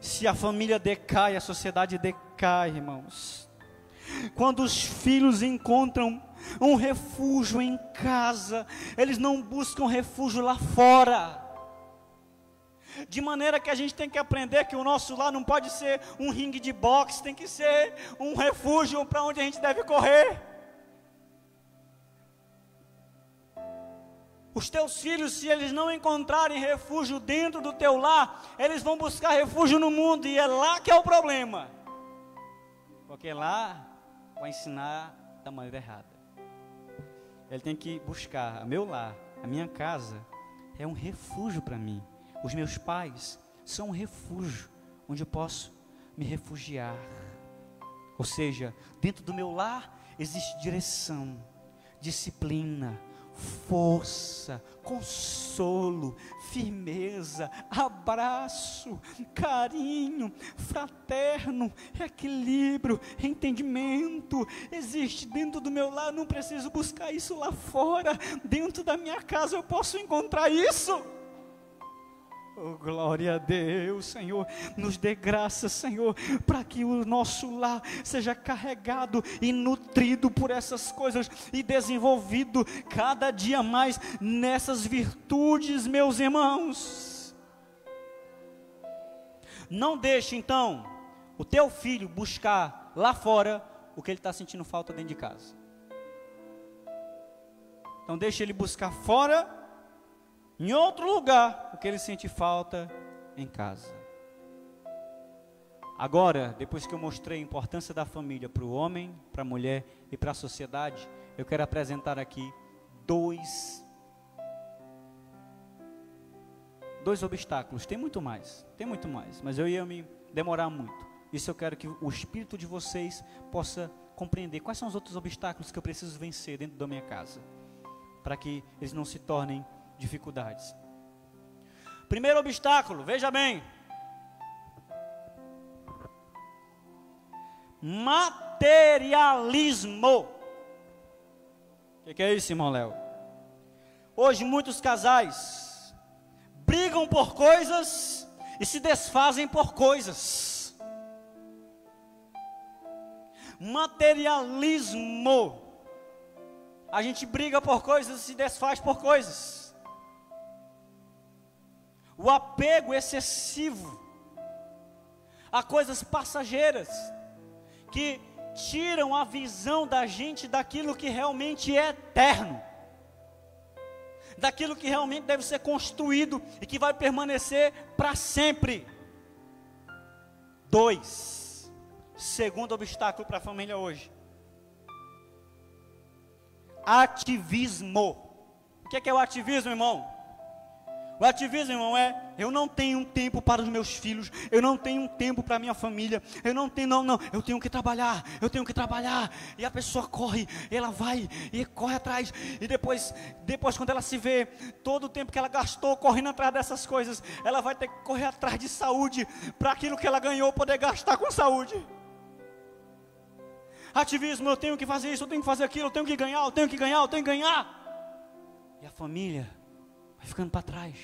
Se a família decai, a sociedade decai, irmãos. Quando os filhos encontram um refúgio em casa, eles não buscam refúgio lá fora. De maneira que a gente tem que aprender que o nosso lar não pode ser um ringue de boxe, tem que ser um refúgio para onde a gente deve correr. Os teus filhos, se eles não encontrarem refúgio dentro do teu lar, eles vão buscar refúgio no mundo, e é lá que é o problema. Porque lá vai ensinar da maneira errada. Ele tem que buscar meu lar, a minha casa, é um refúgio para mim. Os meus pais são um refúgio onde eu posso me refugiar. Ou seja, dentro do meu lar existe direção, disciplina, força, consolo, firmeza, abraço, carinho, fraterno, equilíbrio, entendimento. Existe dentro do meu lar, não preciso buscar isso lá fora. Dentro da minha casa eu posso encontrar isso. Oh, glória a Deus, Senhor. Nos dê graça, Senhor, para que o nosso lar seja carregado e nutrido por essas coisas e desenvolvido cada dia mais nessas virtudes, meus irmãos. Não deixe então o teu filho buscar lá fora o que ele está sentindo falta dentro de casa. Então deixe ele buscar fora em outro lugar o que ele sente falta em casa. Agora, depois que eu mostrei a importância da família para o homem, para a mulher e para a sociedade, eu quero apresentar aqui dois dois obstáculos. Tem muito mais, tem muito mais, mas eu ia me demorar muito. Isso eu quero que o espírito de vocês possa compreender quais são os outros obstáculos que eu preciso vencer dentro da minha casa, para que eles não se tornem dificuldades. Primeiro obstáculo, veja bem. Materialismo. O que, que é isso, irmão Léo? Hoje muitos casais brigam por coisas e se desfazem por coisas. Materialismo. A gente briga por coisas e se desfaz por coisas o apego excessivo a coisas passageiras que tiram a visão da gente daquilo que realmente é eterno, daquilo que realmente deve ser construído e que vai permanecer para sempre. Dois, segundo obstáculo para a família hoje: ativismo. O que é, que é o ativismo, irmão? O ativismo, irmão, é eu não tenho tempo para os meus filhos, eu não tenho tempo para a minha família, eu não tenho, não, não, eu tenho que trabalhar, eu tenho que trabalhar. E a pessoa corre, ela vai e corre atrás, e depois, depois quando ela se vê, todo o tempo que ela gastou correndo atrás dessas coisas, ela vai ter que correr atrás de saúde, para aquilo que ela ganhou poder gastar com saúde. Ativismo, eu tenho que fazer isso, eu tenho que fazer aquilo, eu tenho que ganhar, eu tenho que ganhar, eu tenho que ganhar. E a família vai ficando para trás,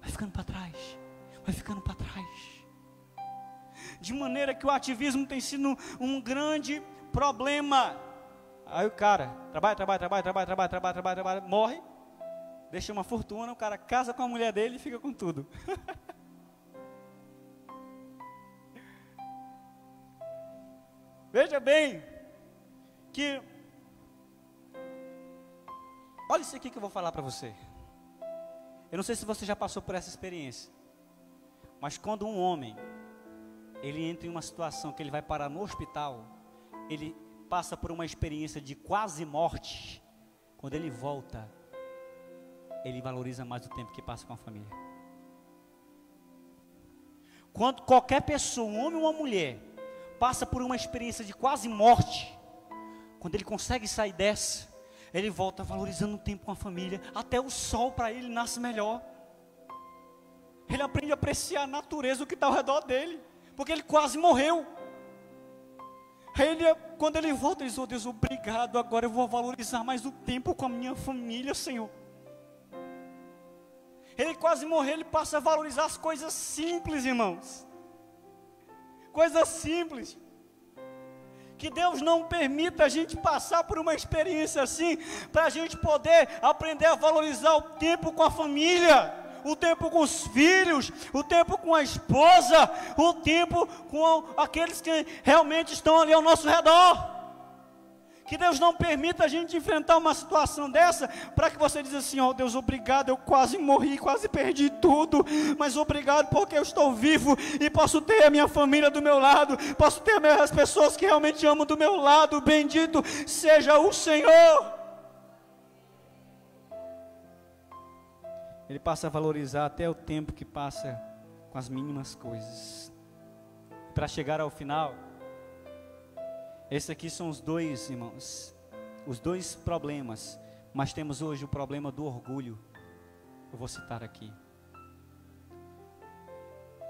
vai ficando para trás, vai ficando para trás. De maneira que o ativismo tem sido um grande problema. Aí o cara trabalha, trabalha, trabalha, trabalha, trabalha, trabalha, trabalha, trabalha morre, deixa uma fortuna, o cara casa com a mulher dele e fica com tudo. *laughs* Veja bem que olha isso aqui que eu vou falar para você. Eu não sei se você já passou por essa experiência. Mas quando um homem ele entra em uma situação que ele vai parar no hospital, ele passa por uma experiência de quase morte. Quando ele volta, ele valoriza mais o tempo que passa com a família. Quando qualquer pessoa, um homem ou uma mulher, passa por uma experiência de quase morte, quando ele consegue sair dessa, ele volta valorizando o tempo com a família, até o sol para ele nasce melhor. Ele aprende a apreciar a natureza, o que está ao redor dele, porque ele quase morreu. Ele, quando ele volta, ele diz: Oh Deus, obrigado. Agora eu vou valorizar mais o tempo com a minha família, Senhor. Ele quase morreu, ele passa a valorizar as coisas simples, irmãos. Coisas simples que Deus não permita a gente passar por uma experiência assim, para a gente poder aprender a valorizar o tempo com a família, o tempo com os filhos, o tempo com a esposa, o tempo com aqueles que realmente estão ali ao nosso redor Que Deus não permita a gente enfrentar uma situação dessa para que você diz assim: ó oh, Deus, obrigado, eu quase morri, quase perdi tudo, mas obrigado porque eu estou vivo e posso ter a minha família do meu lado, posso ter as pessoas que realmente amam do meu lado. Bendito seja o Senhor. Ele passa a valorizar até o tempo que passa com as mínimas coisas. Para chegar ao final, esses aqui são os dois, irmãos, os dois problemas. Mas temos hoje o problema do orgulho. Eu vou citar aqui.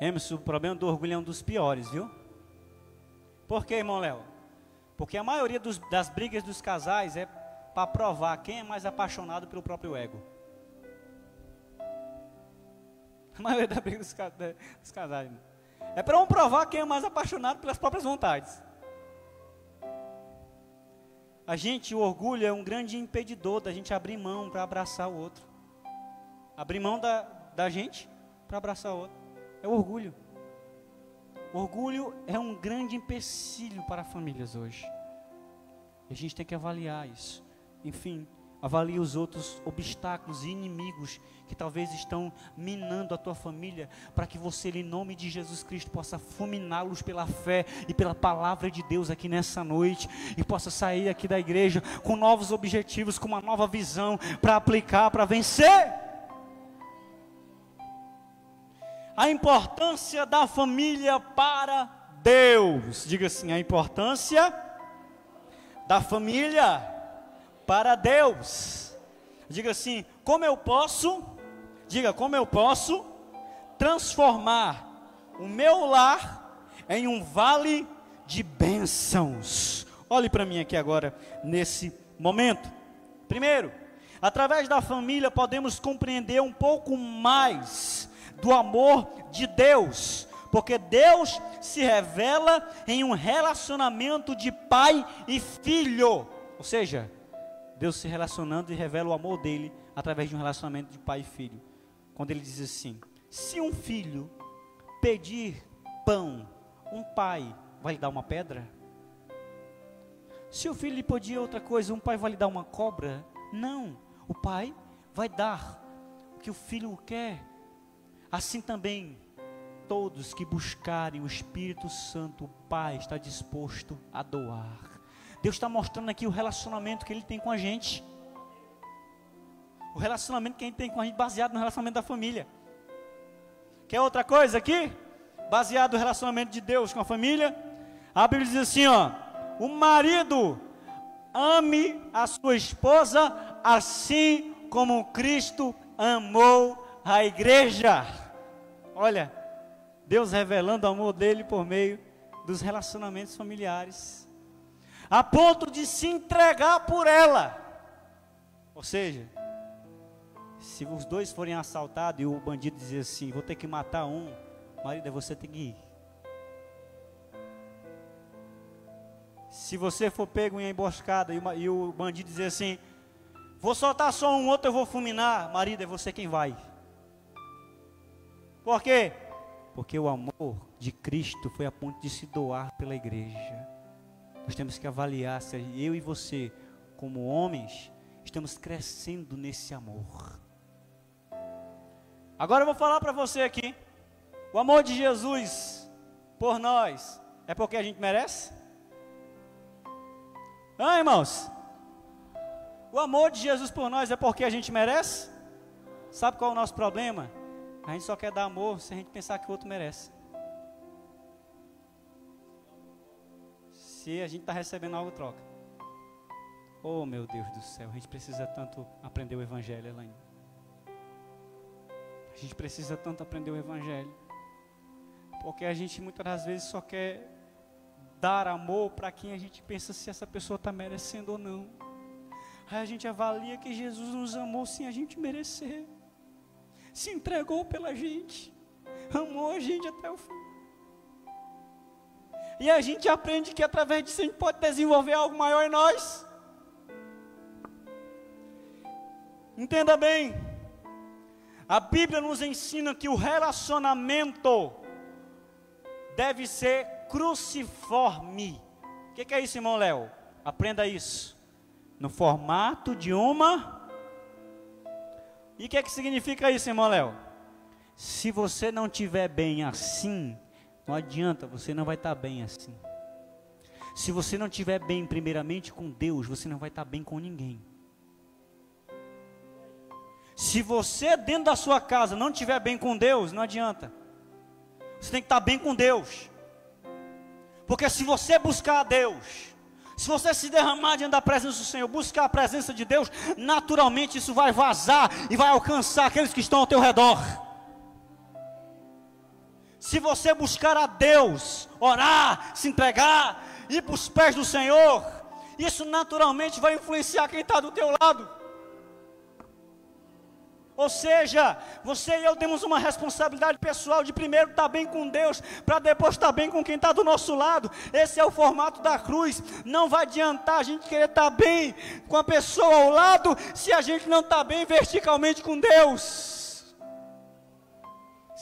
Emerson, o problema do orgulho é um dos piores, viu? Por quê, irmão Léo? Porque a maioria dos, das brigas dos casais é para provar quem é mais apaixonado pelo próprio ego. A maioria da briga dos, dos casais. Né? É para um provar quem é mais apaixonado pelas próprias vontades. A gente, o orgulho é um grande impedidor da gente abrir mão para abraçar o outro. Abrir mão da, da gente para abraçar o outro. É o orgulho. Orgulho é um grande empecilho para famílias hoje. E a gente tem que avaliar isso. Enfim, Avalie os outros obstáculos e inimigos que talvez estão minando a tua família, para que você, em nome de Jesus Cristo, possa fulminá-los pela fé e pela palavra de Deus aqui nessa noite, e possa sair aqui da igreja com novos objetivos, com uma nova visão para aplicar, para vencer. A importância da família para Deus. Diga assim: a importância da família para Deus. Diga assim: como eu posso, diga como eu posso transformar o meu lar em um vale de bênçãos. Olhe para mim aqui agora nesse momento. Primeiro, através da família podemos compreender um pouco mais do amor de Deus, porque Deus se revela em um relacionamento de pai e filho, ou seja, Deus se relacionando e revela o amor dele através de um relacionamento de pai e filho. Quando ele diz assim: se um filho pedir pão, um pai vai lhe dar uma pedra? Se o filho lhe pedir outra coisa, um pai vai lhe dar uma cobra? Não, o pai vai dar o que o filho quer. Assim também, todos que buscarem o Espírito Santo, o Pai está disposto a doar. Deus está mostrando aqui o relacionamento que Ele tem com a gente. O relacionamento que a gente tem com a gente, baseado no relacionamento da família. Quer outra coisa aqui? Baseado no relacionamento de Deus com a família. A Bíblia diz assim: ó, o marido ame a sua esposa assim como Cristo amou a igreja. Olha, Deus revelando o amor dele por meio dos relacionamentos familiares a ponto de se entregar por ela. Ou seja, se os dois forem assaltados e o bandido dizer assim: Vou ter que matar um, marido, você tem que ir. Se você for pego em emboscada e, e o bandido dizer assim: Vou soltar só um, outro eu vou fulminar, marido, é você quem vai. Por quê? Porque o amor de Cristo foi a ponto de se doar pela igreja. Nós temos que avaliar se eu e você, como homens, estamos crescendo nesse amor. Agora eu vou falar para você aqui. O amor de Jesus por nós é porque a gente merece? Ah, irmãos? O amor de Jesus por nós é porque a gente merece? Sabe qual é o nosso problema? A gente só quer dar amor se a gente pensar que o outro merece. Se a gente está recebendo algo troca. Oh meu Deus do céu, a gente precisa tanto aprender o Evangelho, Elaine. A gente precisa tanto aprender o Evangelho. Porque a gente muitas das vezes só quer dar amor para quem a gente pensa se essa pessoa está merecendo ou não. Aí a gente avalia que Jesus nos amou sem a gente merecer. Se entregou pela gente. Amou a gente até o fim. E a gente aprende que através disso a gente pode desenvolver algo maior em nós. Entenda bem, a Bíblia nos ensina que o relacionamento deve ser cruciforme. O que, que, é isso, irmão Léo? Aprenda isso. No formato de uma. E o que, que significa isso, irmão Léo? Se você não estiver bem assim, não adianta, você não vai estar bem assim. Se você não estiver bem, primeiramente com Deus, você não vai estar bem com ninguém. Se você dentro da sua casa não estiver bem com Deus, não adianta. Você tem que estar bem com Deus. Porque se você buscar a Deus, se você se derramar diante da presença do Senhor, buscar a presença de Deus, naturalmente isso vai vazar e vai alcançar aqueles que estão ao teu redor. Se você buscar a Deus, orar, se entregar, ir para os pés do Senhor, isso naturalmente vai influenciar quem está do teu lado. Ou seja, você e eu temos uma responsabilidade pessoal de primeiro estar bem com Deus, para depois estar bem com quem está do nosso lado. Esse é o formato da cruz. Não vai adiantar a gente querer estar bem com a pessoa ao lado, se a gente não está bem verticalmente com Deus.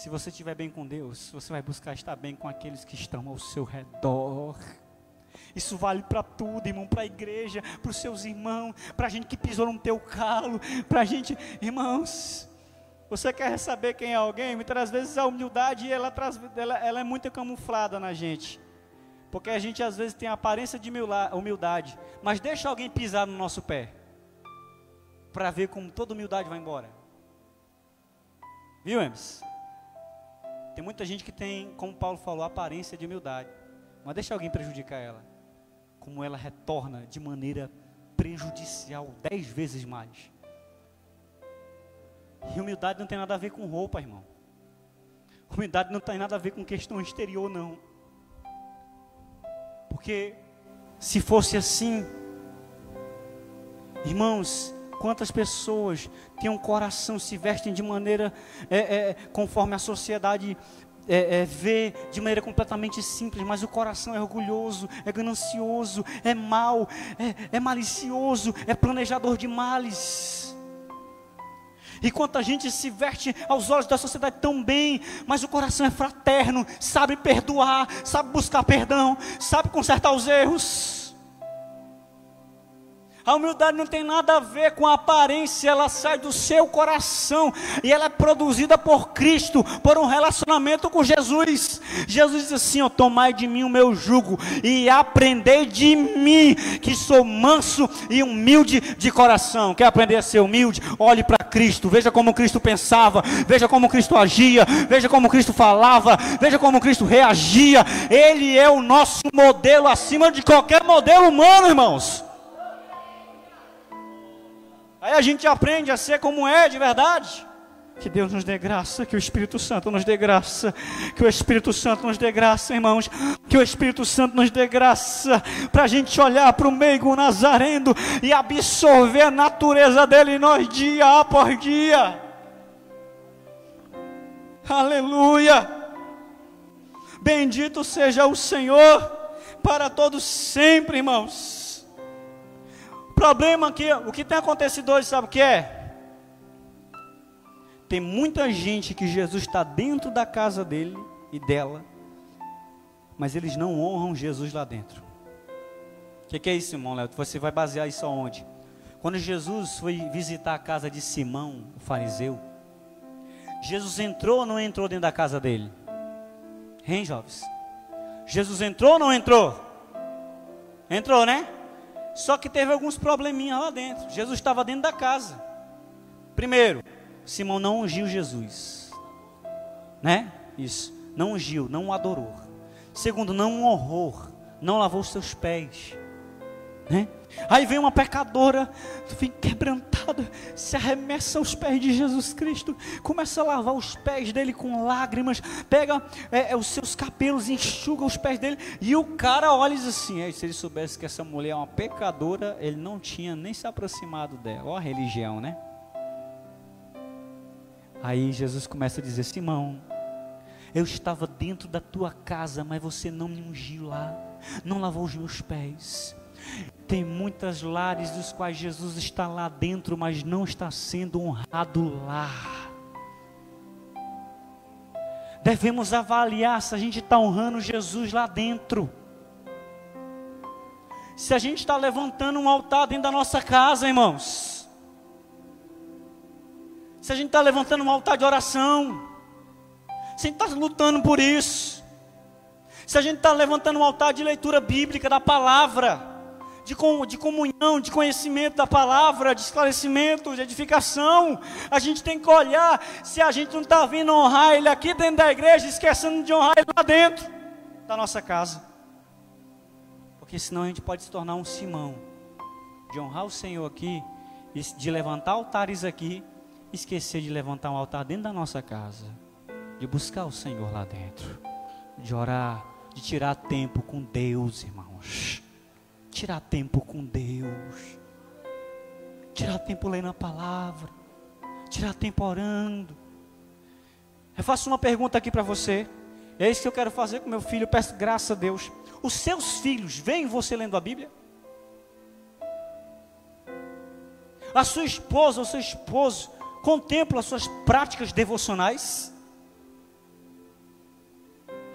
Se você estiver bem com Deus, você vai buscar estar bem com aqueles que estão ao seu redor. Isso vale para tudo, irmão, para a igreja, para os seus irmãos, para a gente que pisou no teu calo, para a gente, irmãos. Você quer saber quem é alguém? Muitas vezes a humildade ela, traz, ela, ela é muito camuflada na gente. Porque a gente às vezes tem a aparência de humildade, mas deixa alguém pisar no nosso pé, para ver como toda humildade vai embora. Viu, Emes? Tem muita gente que tem, como Paulo falou, aparência de humildade. Mas deixa alguém prejudicar ela. Como ela retorna de maneira prejudicial dez vezes mais. E humildade não tem nada a ver com roupa, irmão. Humildade não tem nada a ver com questão exterior, não. Porque se fosse assim, irmãos, Quantas pessoas têm um coração, se vestem de maneira é, é, conforme a sociedade é, é, vê de maneira completamente simples, mas o coração é orgulhoso, é ganancioso, é mau, é, é malicioso, é planejador de males. E quanta gente se veste aos olhos da sociedade tão bem, mas o coração é fraterno, sabe perdoar, sabe buscar perdão, sabe consertar os erros. A humildade não tem nada a ver com a aparência, ela sai do seu coração e ela é produzida por Cristo, por um relacionamento com Jesus. Jesus diz assim: ó, tomai de mim o meu jugo e aprendei de mim, que sou manso e humilde de coração. Quer aprender a ser humilde? Olhe para Cristo, veja como Cristo pensava, veja como Cristo agia, veja como Cristo falava, veja como Cristo reagia. Ele é o nosso modelo acima de qualquer modelo humano, irmãos. Aí a gente aprende a ser como é de verdade. Que Deus nos dê graça, que o Espírito Santo nos dê graça, que o Espírito Santo nos dê graça, irmãos, que o Espírito Santo nos dê graça, para a gente olhar para o meigo nazareno e absorver a natureza dele em nós dia após dia. Aleluia! Bendito seja o Senhor para todos sempre, irmãos problema aqui, o que tem acontecido hoje, sabe o que é? Tem muita gente que Jesus está dentro da casa dele e dela, mas eles não honram Jesus lá dentro. O que, que, é isso, irmão Léo? Você vai basear isso aonde? Quando Jesus foi visitar a casa de Simão, o fariseu, Jesus entrou ou não entrou dentro da casa dele? Hein, jovens? Jesus entrou ou não entrou? Entrou, né? Só que teve alguns probleminhas lá dentro. Jesus estava dentro da casa. Primeiro, Simão não ungiu Jesus. Né? Isso. Não ungiu, não o adorou. Segundo, não honrou, não lavou os seus pés. Né? Aí vem uma pecadora, vem quebrantada, se arremessa aos pés de Jesus Cristo, começa a lavar os pés dele com lágrimas, pega é, é, os seus cabelos enxuga os pés dele, e o cara olha e diz assim: é, se ele soubesse que essa mulher é uma pecadora, ele não tinha nem se aproximado dela. Ó a religião, né? Aí Jesus começa a dizer: Simão, eu estava dentro da tua casa, mas você não me ungiu lá, não lavou os meus pés. Tem muitas lares dos quais Jesus está lá dentro, mas não está sendo honrado lá. Devemos avaliar se a gente está honrando Jesus lá dentro. se a gente está levantando um altar dentro da nossa casa, irmãos. Se a gente está levantando um altar de oração. Se a gente está lutando por isso. Se a gente está levantando um altar de leitura bíblica da palavra de, de comunhão, de conhecimento da palavra, de esclarecimento, de edificação. A gente tem que olhar se a gente não está vindo honrar Ele aqui dentro da igreja, esquecendo de honrar Ele lá dentro da nossa casa. Porque senão a gente pode se tornar um Simão, de honrar o Senhor aqui, de levantar altares aqui, esquecer de levantar um altar dentro da nossa casa, de buscar o Senhor lá dentro, de orar, de tirar tempo com Deus, irmãos tirar tempo com Deus, tirar tempo lendo a palavra, tirar tempo orando. Eu faço uma pergunta aqui para você, é isso que eu quero fazer com meu filho, eu peço graça a Deus. Os seus filhos veem você lendo a Bíblia? A sua esposa ou seu esposo contempla as suas práticas devocionais?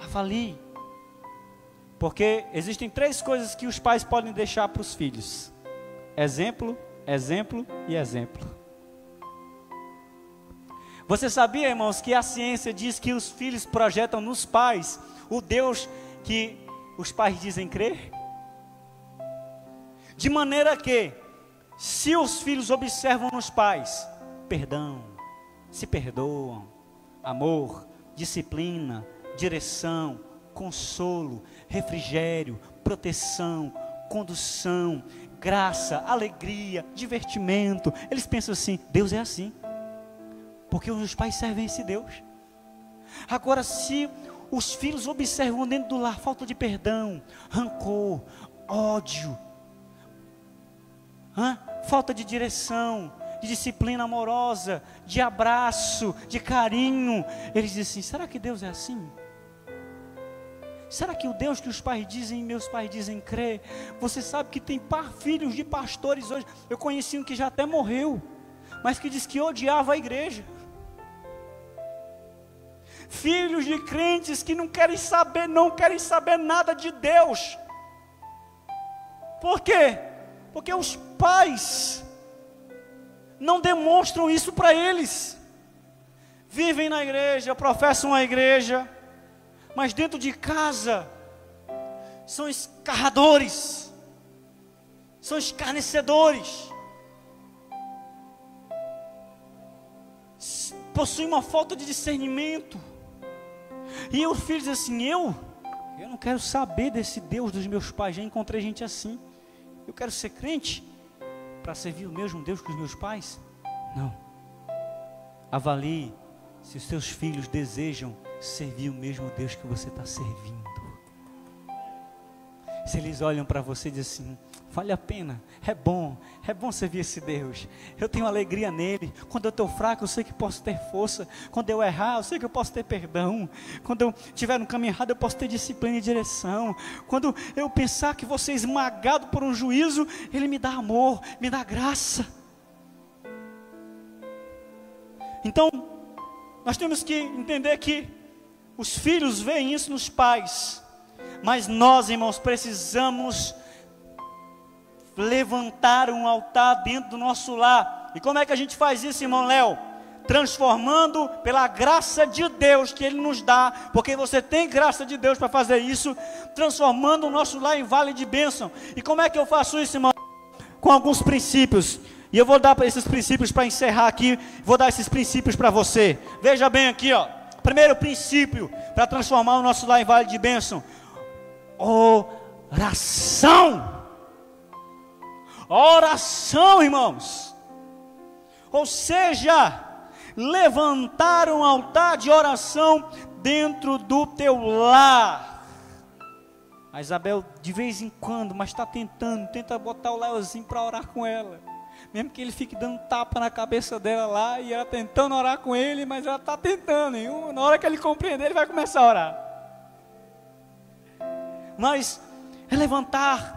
Avalie porque existem três coisas que os pais podem deixar para os filhos: exemplo, exemplo e exemplo. Você sabia, irmãos, que a ciência diz que os filhos projetam nos pais o Deus que os pais dizem crer? De maneira que, se os filhos observam nos pais perdão, se perdoam, amor, disciplina, direção, consolo, refrigério, proteção, condução, graça, alegria, divertimento. Eles pensam assim: Deus é assim, porque os pais servem esse Deus. Agora, se os filhos observam dentro do lar falta de perdão, rancor, ódio, falta de direção, de disciplina amorosa, de abraço, de carinho, eles dizem assim: será que Deus é assim? Será que o Deus que os pais dizem, meus pais dizem crer? Você sabe que tem par, filhos de pastores hoje. Eu conheci um que já até morreu, mas que diz que odiava a igreja. Filhos de crentes que não querem saber, não querem saber nada de Deus. Por quê? Porque os pais não demonstram isso para eles. Vivem na igreja, professam a igreja, mas dentro de casa são escarradores, são escarnecedores, possuem uma falta de discernimento. E o filho diz assim: Eu, eu não quero saber desse Deus dos meus pais. Já encontrei gente assim. Eu quero ser crente para servir o mesmo Deus que os meus pais. Não. Avalie se os seus filhos desejam servir o mesmo Deus que você está servindo. Se eles olham para você e dizem assim, vale a pena, é bom, é bom servir esse Deus. Eu tenho alegria nele. Quando eu estou fraco, eu sei que posso ter força. Quando eu errar, eu sei que eu posso ter perdão. Quando eu estiver no caminho errado, eu posso ter disciplina e direção. Quando eu pensar que vou ser esmagado por um juízo, ele me dá amor, me dá graça. Então, nós temos que entender que os filhos veem isso nos pais. Mas nós, irmãos, precisamos levantar um altar dentro do nosso lar. E como é que a gente faz isso, irmão Léo? Transformando pela graça de Deus que Ele nos dá, porque você tem graça de Deus para fazer isso, transformando o nosso lar em vale de bênção. E como é que eu faço isso, irmão? Com alguns princípios. E eu vou dar esses princípios para encerrar aqui. Vou dar esses princípios para você. Veja bem aqui, ó primeiro princípio para transformar o nosso lar em vale de bênção: oração. Oração, irmãos. Ou seja, levantar um altar de oração dentro do teu lar. A Isabel, de vez em quando, mas está tentando, tenta botar o Leozinho para orar com ela mesmo que ele fique dando tapa na cabeça dela lá e ela tentando orar com ele, mas ela está tentando. E na hora que ele compreender, ele vai começar a orar. Mas é levantar.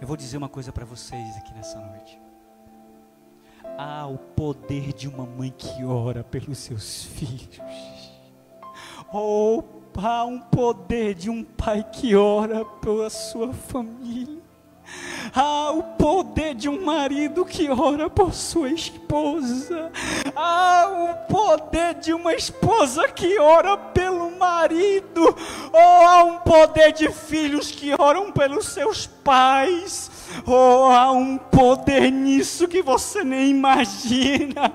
Eu vou dizer uma coisa para vocês aqui nessa noite. Há o poder de uma mãe que ora pelos seus filhos. Oh, há um poder de um pai que ora pela sua família. Há o poder de um marido que ora por sua esposa. Há o poder de uma esposa que ora pelo marido. Ou há um poder de filhos que oram pelos seus pais. Oh, há um poder nisso que você nem imagina.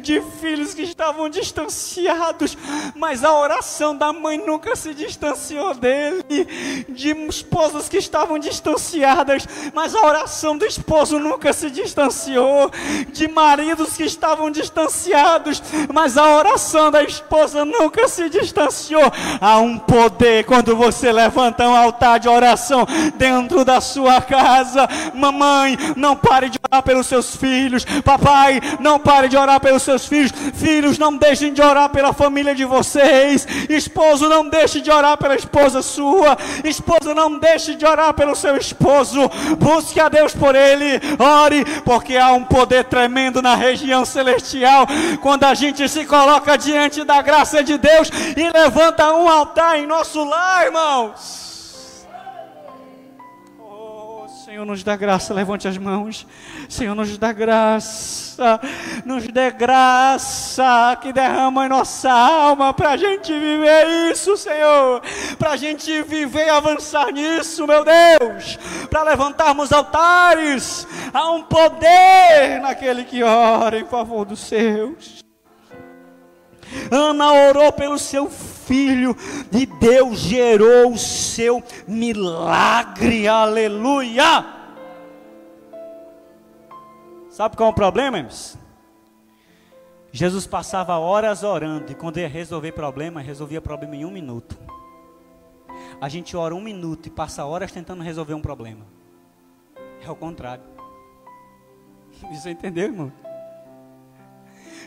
De filhos que estavam distanciados, mas a oração da mãe nunca se distanciou dele. De esposas que estavam distanciadas, mas a oração do esposo nunca se distanciou. De maridos que estavam distanciados, mas a oração da esposa nunca se distanciou. Há um poder quando você levanta um altar de oração dentro da sua casa casa. Mamãe, não pare de orar pelos seus filhos. Papai, não pare de orar pelos seus filhos. Filhos, não deixem de orar pela família de vocês. Esposo, não deixe de orar pela esposa sua. Esposa, não deixe de orar pelo seu esposo. Busque a Deus por ele. Ore, porque há um poder tremendo na região celestial. Quando a gente se coloca diante da graça de Deus e levanta um altar em nosso lar, irmãos. Senhor, nos dá graça, levante as mãos. Senhor, nos dá graça, nos dê graça que derrama em nossa alma para a gente viver isso, Senhor. Para a gente viver e avançar nisso, meu Deus. Para levantarmos altares. Há um poder naquele que ora em favor dos seus. Ana orou pelo seu filho e Deus gerou o seu milagre. Aleluia! Sabe qual é o problema, irmãos? Jesus passava horas orando e quando ia resolver problema, resolvia problema em um minuto. A gente ora um minuto e passa horas tentando resolver um problema. É o contrário. *laughs* Você entendeu, irmão?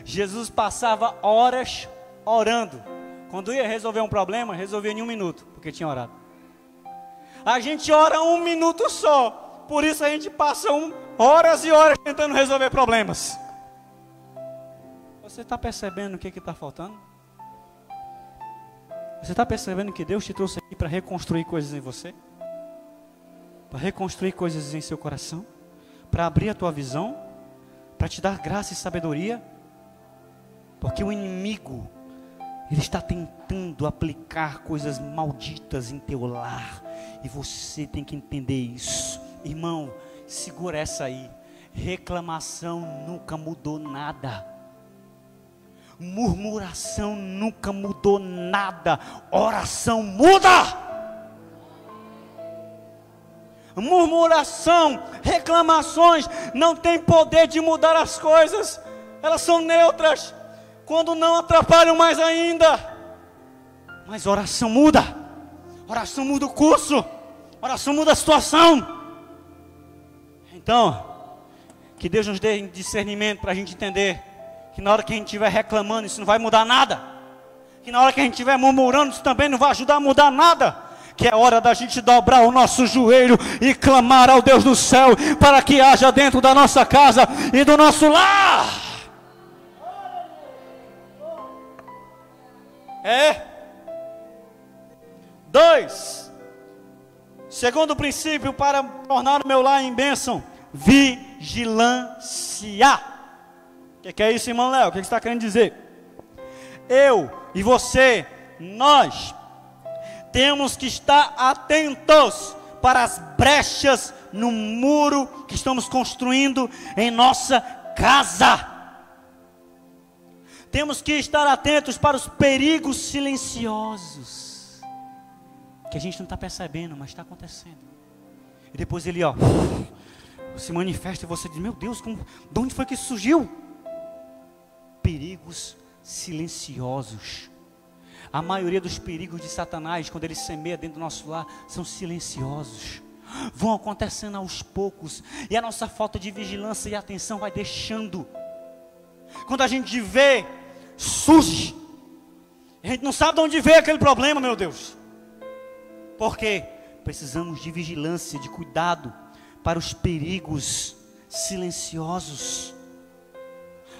Jesus passava horas orando. Quando ia resolver um problema, resolvia em um minuto, porque tinha orado. A gente ora um minuto só, por isso a gente passa um, horas e horas tentando resolver problemas. Você está percebendo o que está faltando? Você está percebendo que Deus te trouxe aqui para reconstruir coisas em você? Para reconstruir coisas em seu coração? Para abrir a tua visão? Para te dar graça e sabedoria? Porque o inimigo, ele está tentando aplicar coisas malditas em teu lar. E você tem que entender isso. Irmão, segura essa aí. Reclamação nunca mudou nada. Murmuração nunca mudou nada. Oração muda. Murmuração, reclamações não tem poder de mudar as coisas. Elas são neutras quando não atrapalham mais ainda. Mas oração muda, oração muda o curso, oração muda a situação. Então, que Deus nos dê discernimento para a gente entender que na hora que a gente estiver reclamando, isso não vai mudar nada. Que na hora que a gente estiver murmurando, isso também não vai ajudar a mudar nada. Que é hora da gente dobrar o nosso joelho e clamar ao Deus do céu para que haja dentro da nossa casa e do nosso lar. É. Dois. Segundo princípio para tornar o meu lar em bênção: vigilância. O que, que, é isso, irmão Léo? O que, que está querendo dizer? Eu e você, nós, temos que estar atentos para as brechas no muro que estamos construindo em nossa casa. Temos que estar atentos para os perigos silenciosos. Que a gente não está percebendo, mas está acontecendo. E depois ele, ó, se manifesta e você diz: Meu Deus, como, de onde foi que isso surgiu? Perigos silenciosos. A maioria dos perigos de Satanás, quando ele semeia dentro do nosso lar, são silenciosos. Vão acontecendo aos poucos. E a nossa falta de vigilância e atenção vai deixando. Quando a gente vê surge. A gente não sabe de onde veio aquele problema, meu Deus. Por quê? Precisamos de vigilância, de cuidado para os perigos silenciosos.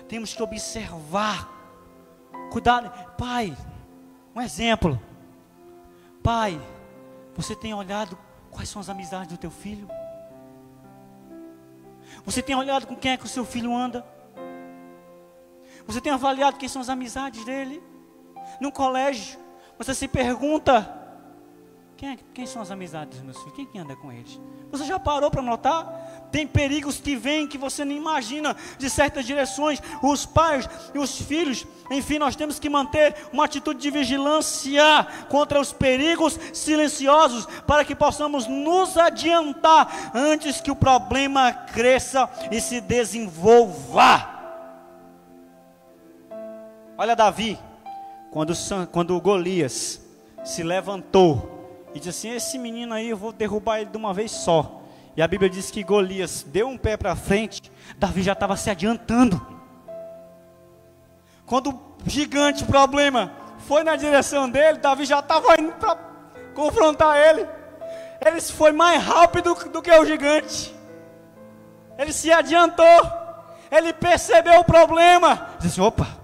Temos que observar. Cuidado, pai. Um exemplo. Pai, você tem olhado quais são as amizades do teu filho? Você tem olhado com quem é que o seu filho anda? Você tem avaliado quem são as amizades dele? No colégio, você se pergunta: quem, é, quem são as amizades dos meus filhos? Quem que anda com eles? Você já parou para notar? Tem perigos que vêm que você nem imagina de certas direções. Os pais e os filhos, enfim, nós temos que manter uma atitude de vigilância contra os perigos silenciosos para que possamos nos adiantar antes que o problema cresça e se desenvolva. Olha Davi, quando, quando Golias se levantou e disse assim: Esse menino aí eu vou derrubar ele de uma vez só. E a Bíblia diz que Golias deu um pé para frente, Davi já estava se adiantando. Quando o gigante, problema, foi na direção dele, Davi já estava indo para confrontar ele. Ele foi mais rápido do que o gigante. Ele se adiantou. Ele percebeu o problema. Disse: opa,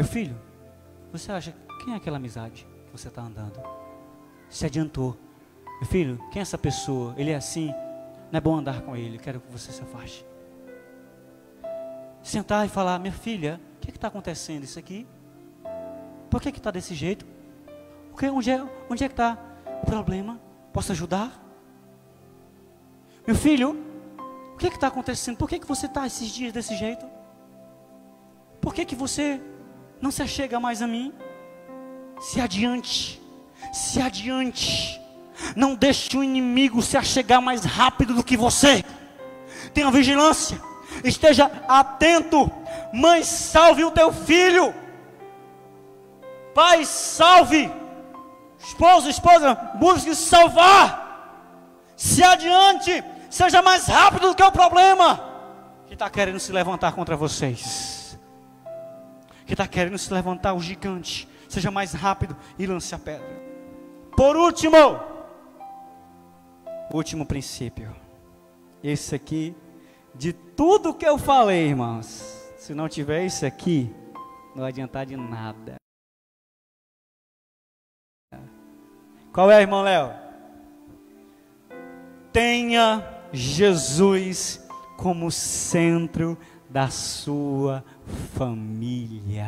meu filho, você acha quem é aquela amizade? que você está andando. Se adiantou. Meu filho, quem é essa pessoa? Ele é assim. Não é bom andar com ele. Quero que você se afaste. Sentar e falar: Minha filha, o que é está acontecendo isso aqui? Por que está desse jeito? Que, onde é, onde é que está o problema? Posso ajudar? Meu filho, o que é está acontecendo? Por que, que você está esses dias desse jeito? Por que, que você não se achega mais a mim? Se adiante, se adiante. Não deixe o inimigo se achegar mais rápido do que você. Tenha vigilância. Esteja atento. Mãe, salve o teu filho. Pai, salve. Esposa, esposa, busque salvar. Se adiante. Seja mais rápido do que o problema que está querendo se levantar contra vocês. Que está querendo se levantar o gigante seja mais rápido e lance a pedra. Por último, último princípio. Esse aqui, de tudo que eu falei, irmãos, se não tiver isso aqui, não vai adiantar de nada. Qual é, irmão Léo? Tenha Jesus como centro da sua família.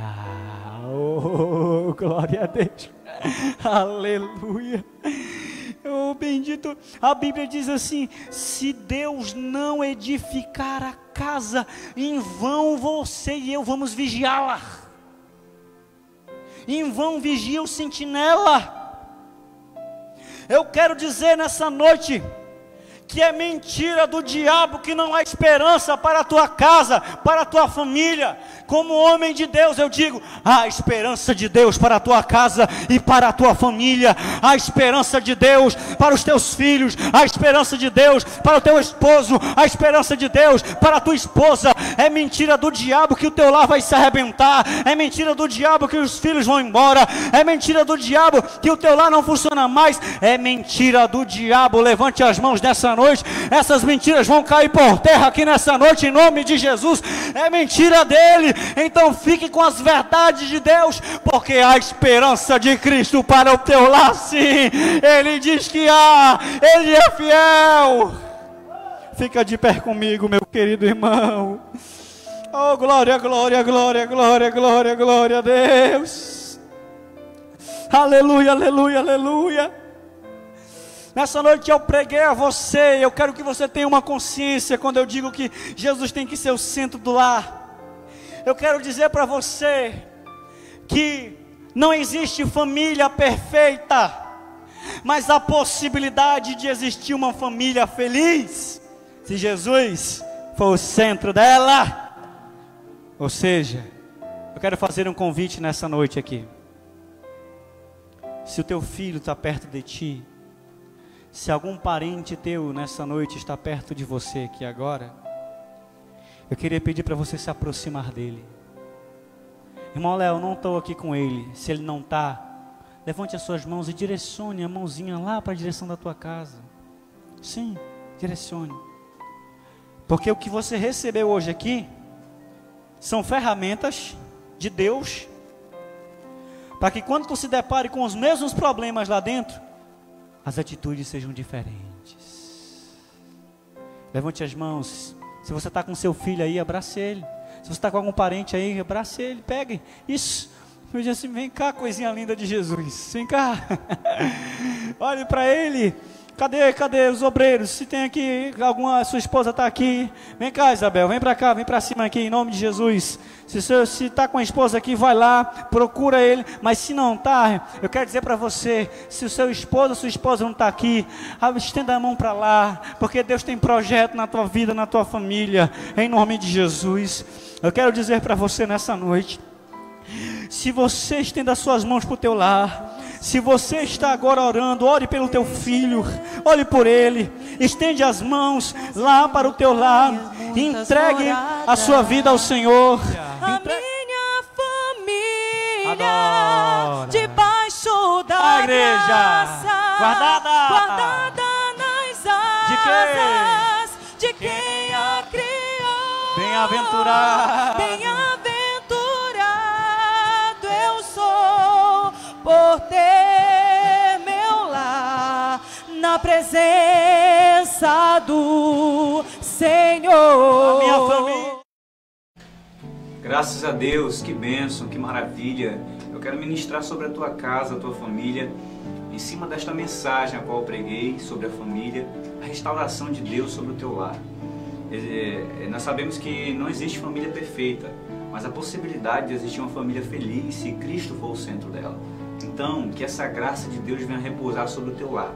Oh, *laughs* glória a Deus. Aleluia. Oh, bendito. A Bíblia diz assim: se Deus não edificar a casa, em vão você e eu vamos vigiá-la. Em vão vigia o sentinela. Eu quero dizer nessa noite, que é mentira do diabo, que não há esperança para a tua casa, para a tua família. Como homem de Deus, eu digo: há esperança de Deus para a tua casa e para a tua família, há esperança de Deus para os teus filhos, há esperança de Deus para o teu esposo, há esperança de Deus para a tua esposa. É mentira do diabo que o teu lar vai se arrebentar, é mentira do diabo que os filhos vão embora, é mentira do diabo que o teu lar não funciona mais, é mentira do diabo. Levante as mãos nessa noite noite. Essas mentiras vão cair por terra aqui nessa noite, em nome de Jesus. É mentira dele. Então fique com as verdades de Deus, porque há esperança de Cristo para o teu lar, sim. Ele diz que há, ele é fiel. Fica de pé comigo, meu querido irmão. Oh, glória, glória, glória, glória, glória, glória a Deus. Aleluia, aleluia, aleluia. Nessa noite eu preguei a você, eu quero que você tenha uma consciência quando eu digo que Jesus tem que ser o centro do lar. Eu quero dizer para você que não existe família perfeita, mas a possibilidade de existir uma família feliz, se Jesus for o centro dela. Ou seja, eu quero fazer um convite nessa noite aqui. Se o teu filho está perto de ti, se algum parente teu nessa noite está perto de você aqui agora, eu queria pedir para você se aproximar dele. Irmão Léo, não estou aqui com ele. Se ele não está, levante as suas mãos e direcione a mãozinha lá para a direção da tua casa. Sim, direcione. Porque o que você recebeu hoje aqui são ferramentas de Deus Para que quando tu se depare com os mesmos problemas lá dentro, as atitudes sejam diferentes. Levante as mãos. Se você está com seu filho aí, abrace ele. Se você está com algum parente aí, abrace ele, pegue. Isso. Eu assim: vem cá, coisinha linda de Jesus. Vem cá. *laughs* Olhe para ele. Cadê, cadê os obreiros? Se tem aqui, alguma, sua esposa está aqui. Vem cá, Isabel, vem para cá, vem para cima aqui, em nome de Jesus. Se está com a esposa aqui, vai lá, procura ele. Mas se não está, eu quero dizer para você: se o seu esposo, sua esposa não está aqui, estenda a mão para lá, porque Deus tem projeto na tua vida, na tua família, em nome de Jesus. Eu quero dizer para você nessa noite: se você estenda suas mãos para o teu lar, se você está agora orando, ore pelo teu filho, ore por ele, estende as mãos lá para o teu lado, entregue a sua vida ao Senhor. A minha família debaixo da a igreja graça, guardada, guardada nas asas de quem, de quem a criou. Bem-aventurado. Bem-aventurado na presença do Senhor. A minha família. Graças a Deus, que bênção, que maravilha. Eu quero ministrar sobre a tua casa, a tua família, em cima desta mensagem a qual eu preguei sobre a família, a restauração de Deus sobre o teu lar. É, é, nós sabemos que não existe família perfeita, mas a possibilidade de existir uma família feliz se Cristo for o centro dela. Então, que essa graça de Deus venha repousar sobre o teu lar.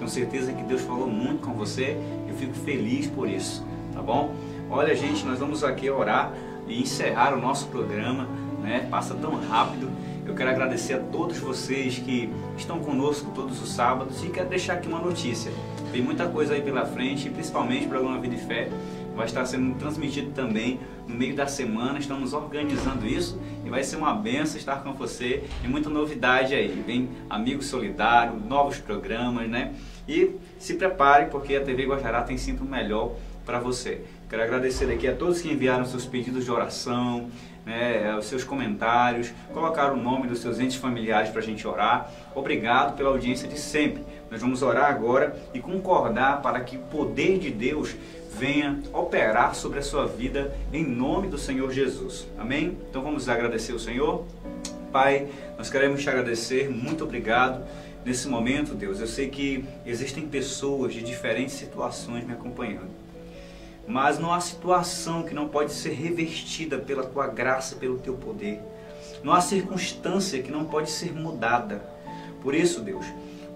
Tenho certeza que Deus falou muito com você, eu fico feliz por isso, tá bom? Olha, gente, nós vamos aqui orar e encerrar o nosso programa, né? Passa tão rápido. Eu quero agradecer a todos vocês que estão conosco todos os sábados e quero deixar aqui uma notícia. Tem muita coisa aí pela frente, principalmente o programa Vida e Fé vai estar sendo transmitido também no meio da semana. Estamos organizando isso e vai ser uma benção estar com você e muita novidade aí. Vem Amigo Solidário, novos programas, né? E se prepare porque a TV Guajará tem sempre o melhor para você. Quero agradecer aqui a todos que enviaram seus pedidos de oração, né, os seus comentários, colocaram o nome dos seus entes familiares para a gente orar. Obrigado pela audiência de sempre. Nós vamos orar agora e concordar para que o poder de Deus venha operar sobre a sua vida em nome do Senhor Jesus. Amém? Então vamos agradecer o Senhor. Pai, nós queremos te agradecer, muito obrigado nesse momento, Deus. Eu sei que existem pessoas de diferentes situações me acompanhando. Mas não há situação que não pode ser revertida pela tua graça, pelo teu poder. Não há circunstância que não pode ser mudada. Por isso, Deus,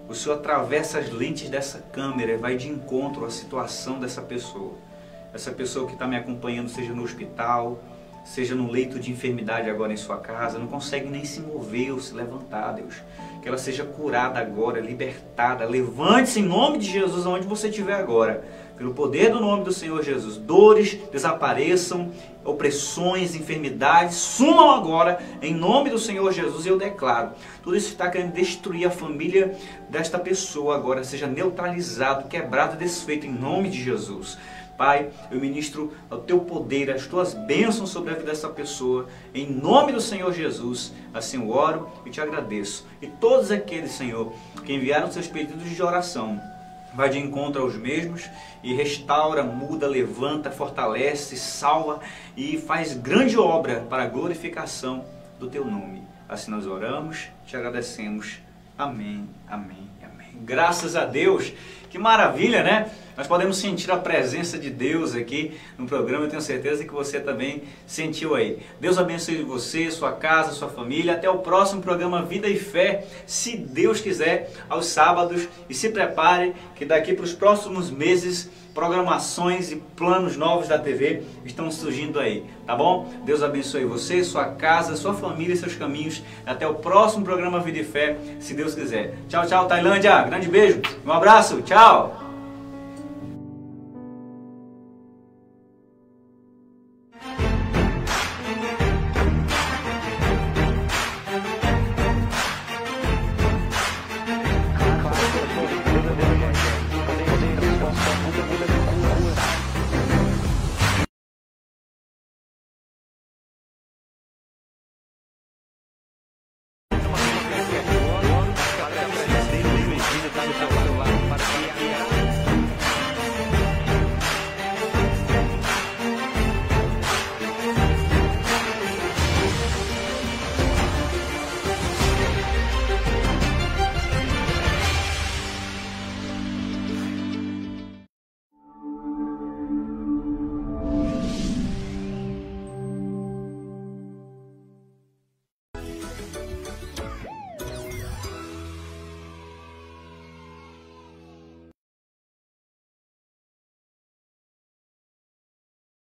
o Senhor atravessa as lentes dessa câmera e vai de encontro à situação dessa pessoa. Essa pessoa que está me acompanhando, seja no hospital, seja no leito de enfermidade agora em sua casa, não consegue nem se mover ou se levantar, Deus. Que ela seja curada agora, libertada. Levante-se em nome de Jesus onde você estiver agora pelo poder do nome do Senhor Jesus, dores desapareçam, opressões, enfermidades sumam agora, em nome do Senhor Jesus, eu declaro. Tudo isso está querendo destruir a família desta pessoa agora, seja neutralizado, quebrado, desfeito, em nome de Jesus. Pai, eu ministro o teu poder, as tuas bênçãos sobre a vida dessa pessoa, em nome do Senhor Jesus. Assim eu oro e te agradeço. E todos aqueles, Senhor, que enviaram seus pedidos de oração, vai de encontro aos mesmos e restaura, muda, levanta, fortalece, salva e faz grande obra para a glorificação do teu nome. Assim nós oramos, te agradecemos. Amém, amém, amém. Graças a Deus, que maravilha, né? Nós podemos sentir a presença de Deus aqui no programa. Eu tenho certeza que você também sentiu aí. Deus abençoe você, sua casa, sua família. Até o próximo programa Vida e Fé, se Deus quiser, aos sábados. E se prepare que daqui para os próximos meses programações e planos novos da TV estão surgindo aí, tá bom? Deus abençoe você, sua casa, sua família e seus caminhos. Até o próximo programa Vida e Fé, se Deus quiser. Tchau, tchau, Tailândia. Grande beijo, um abraço, tchau.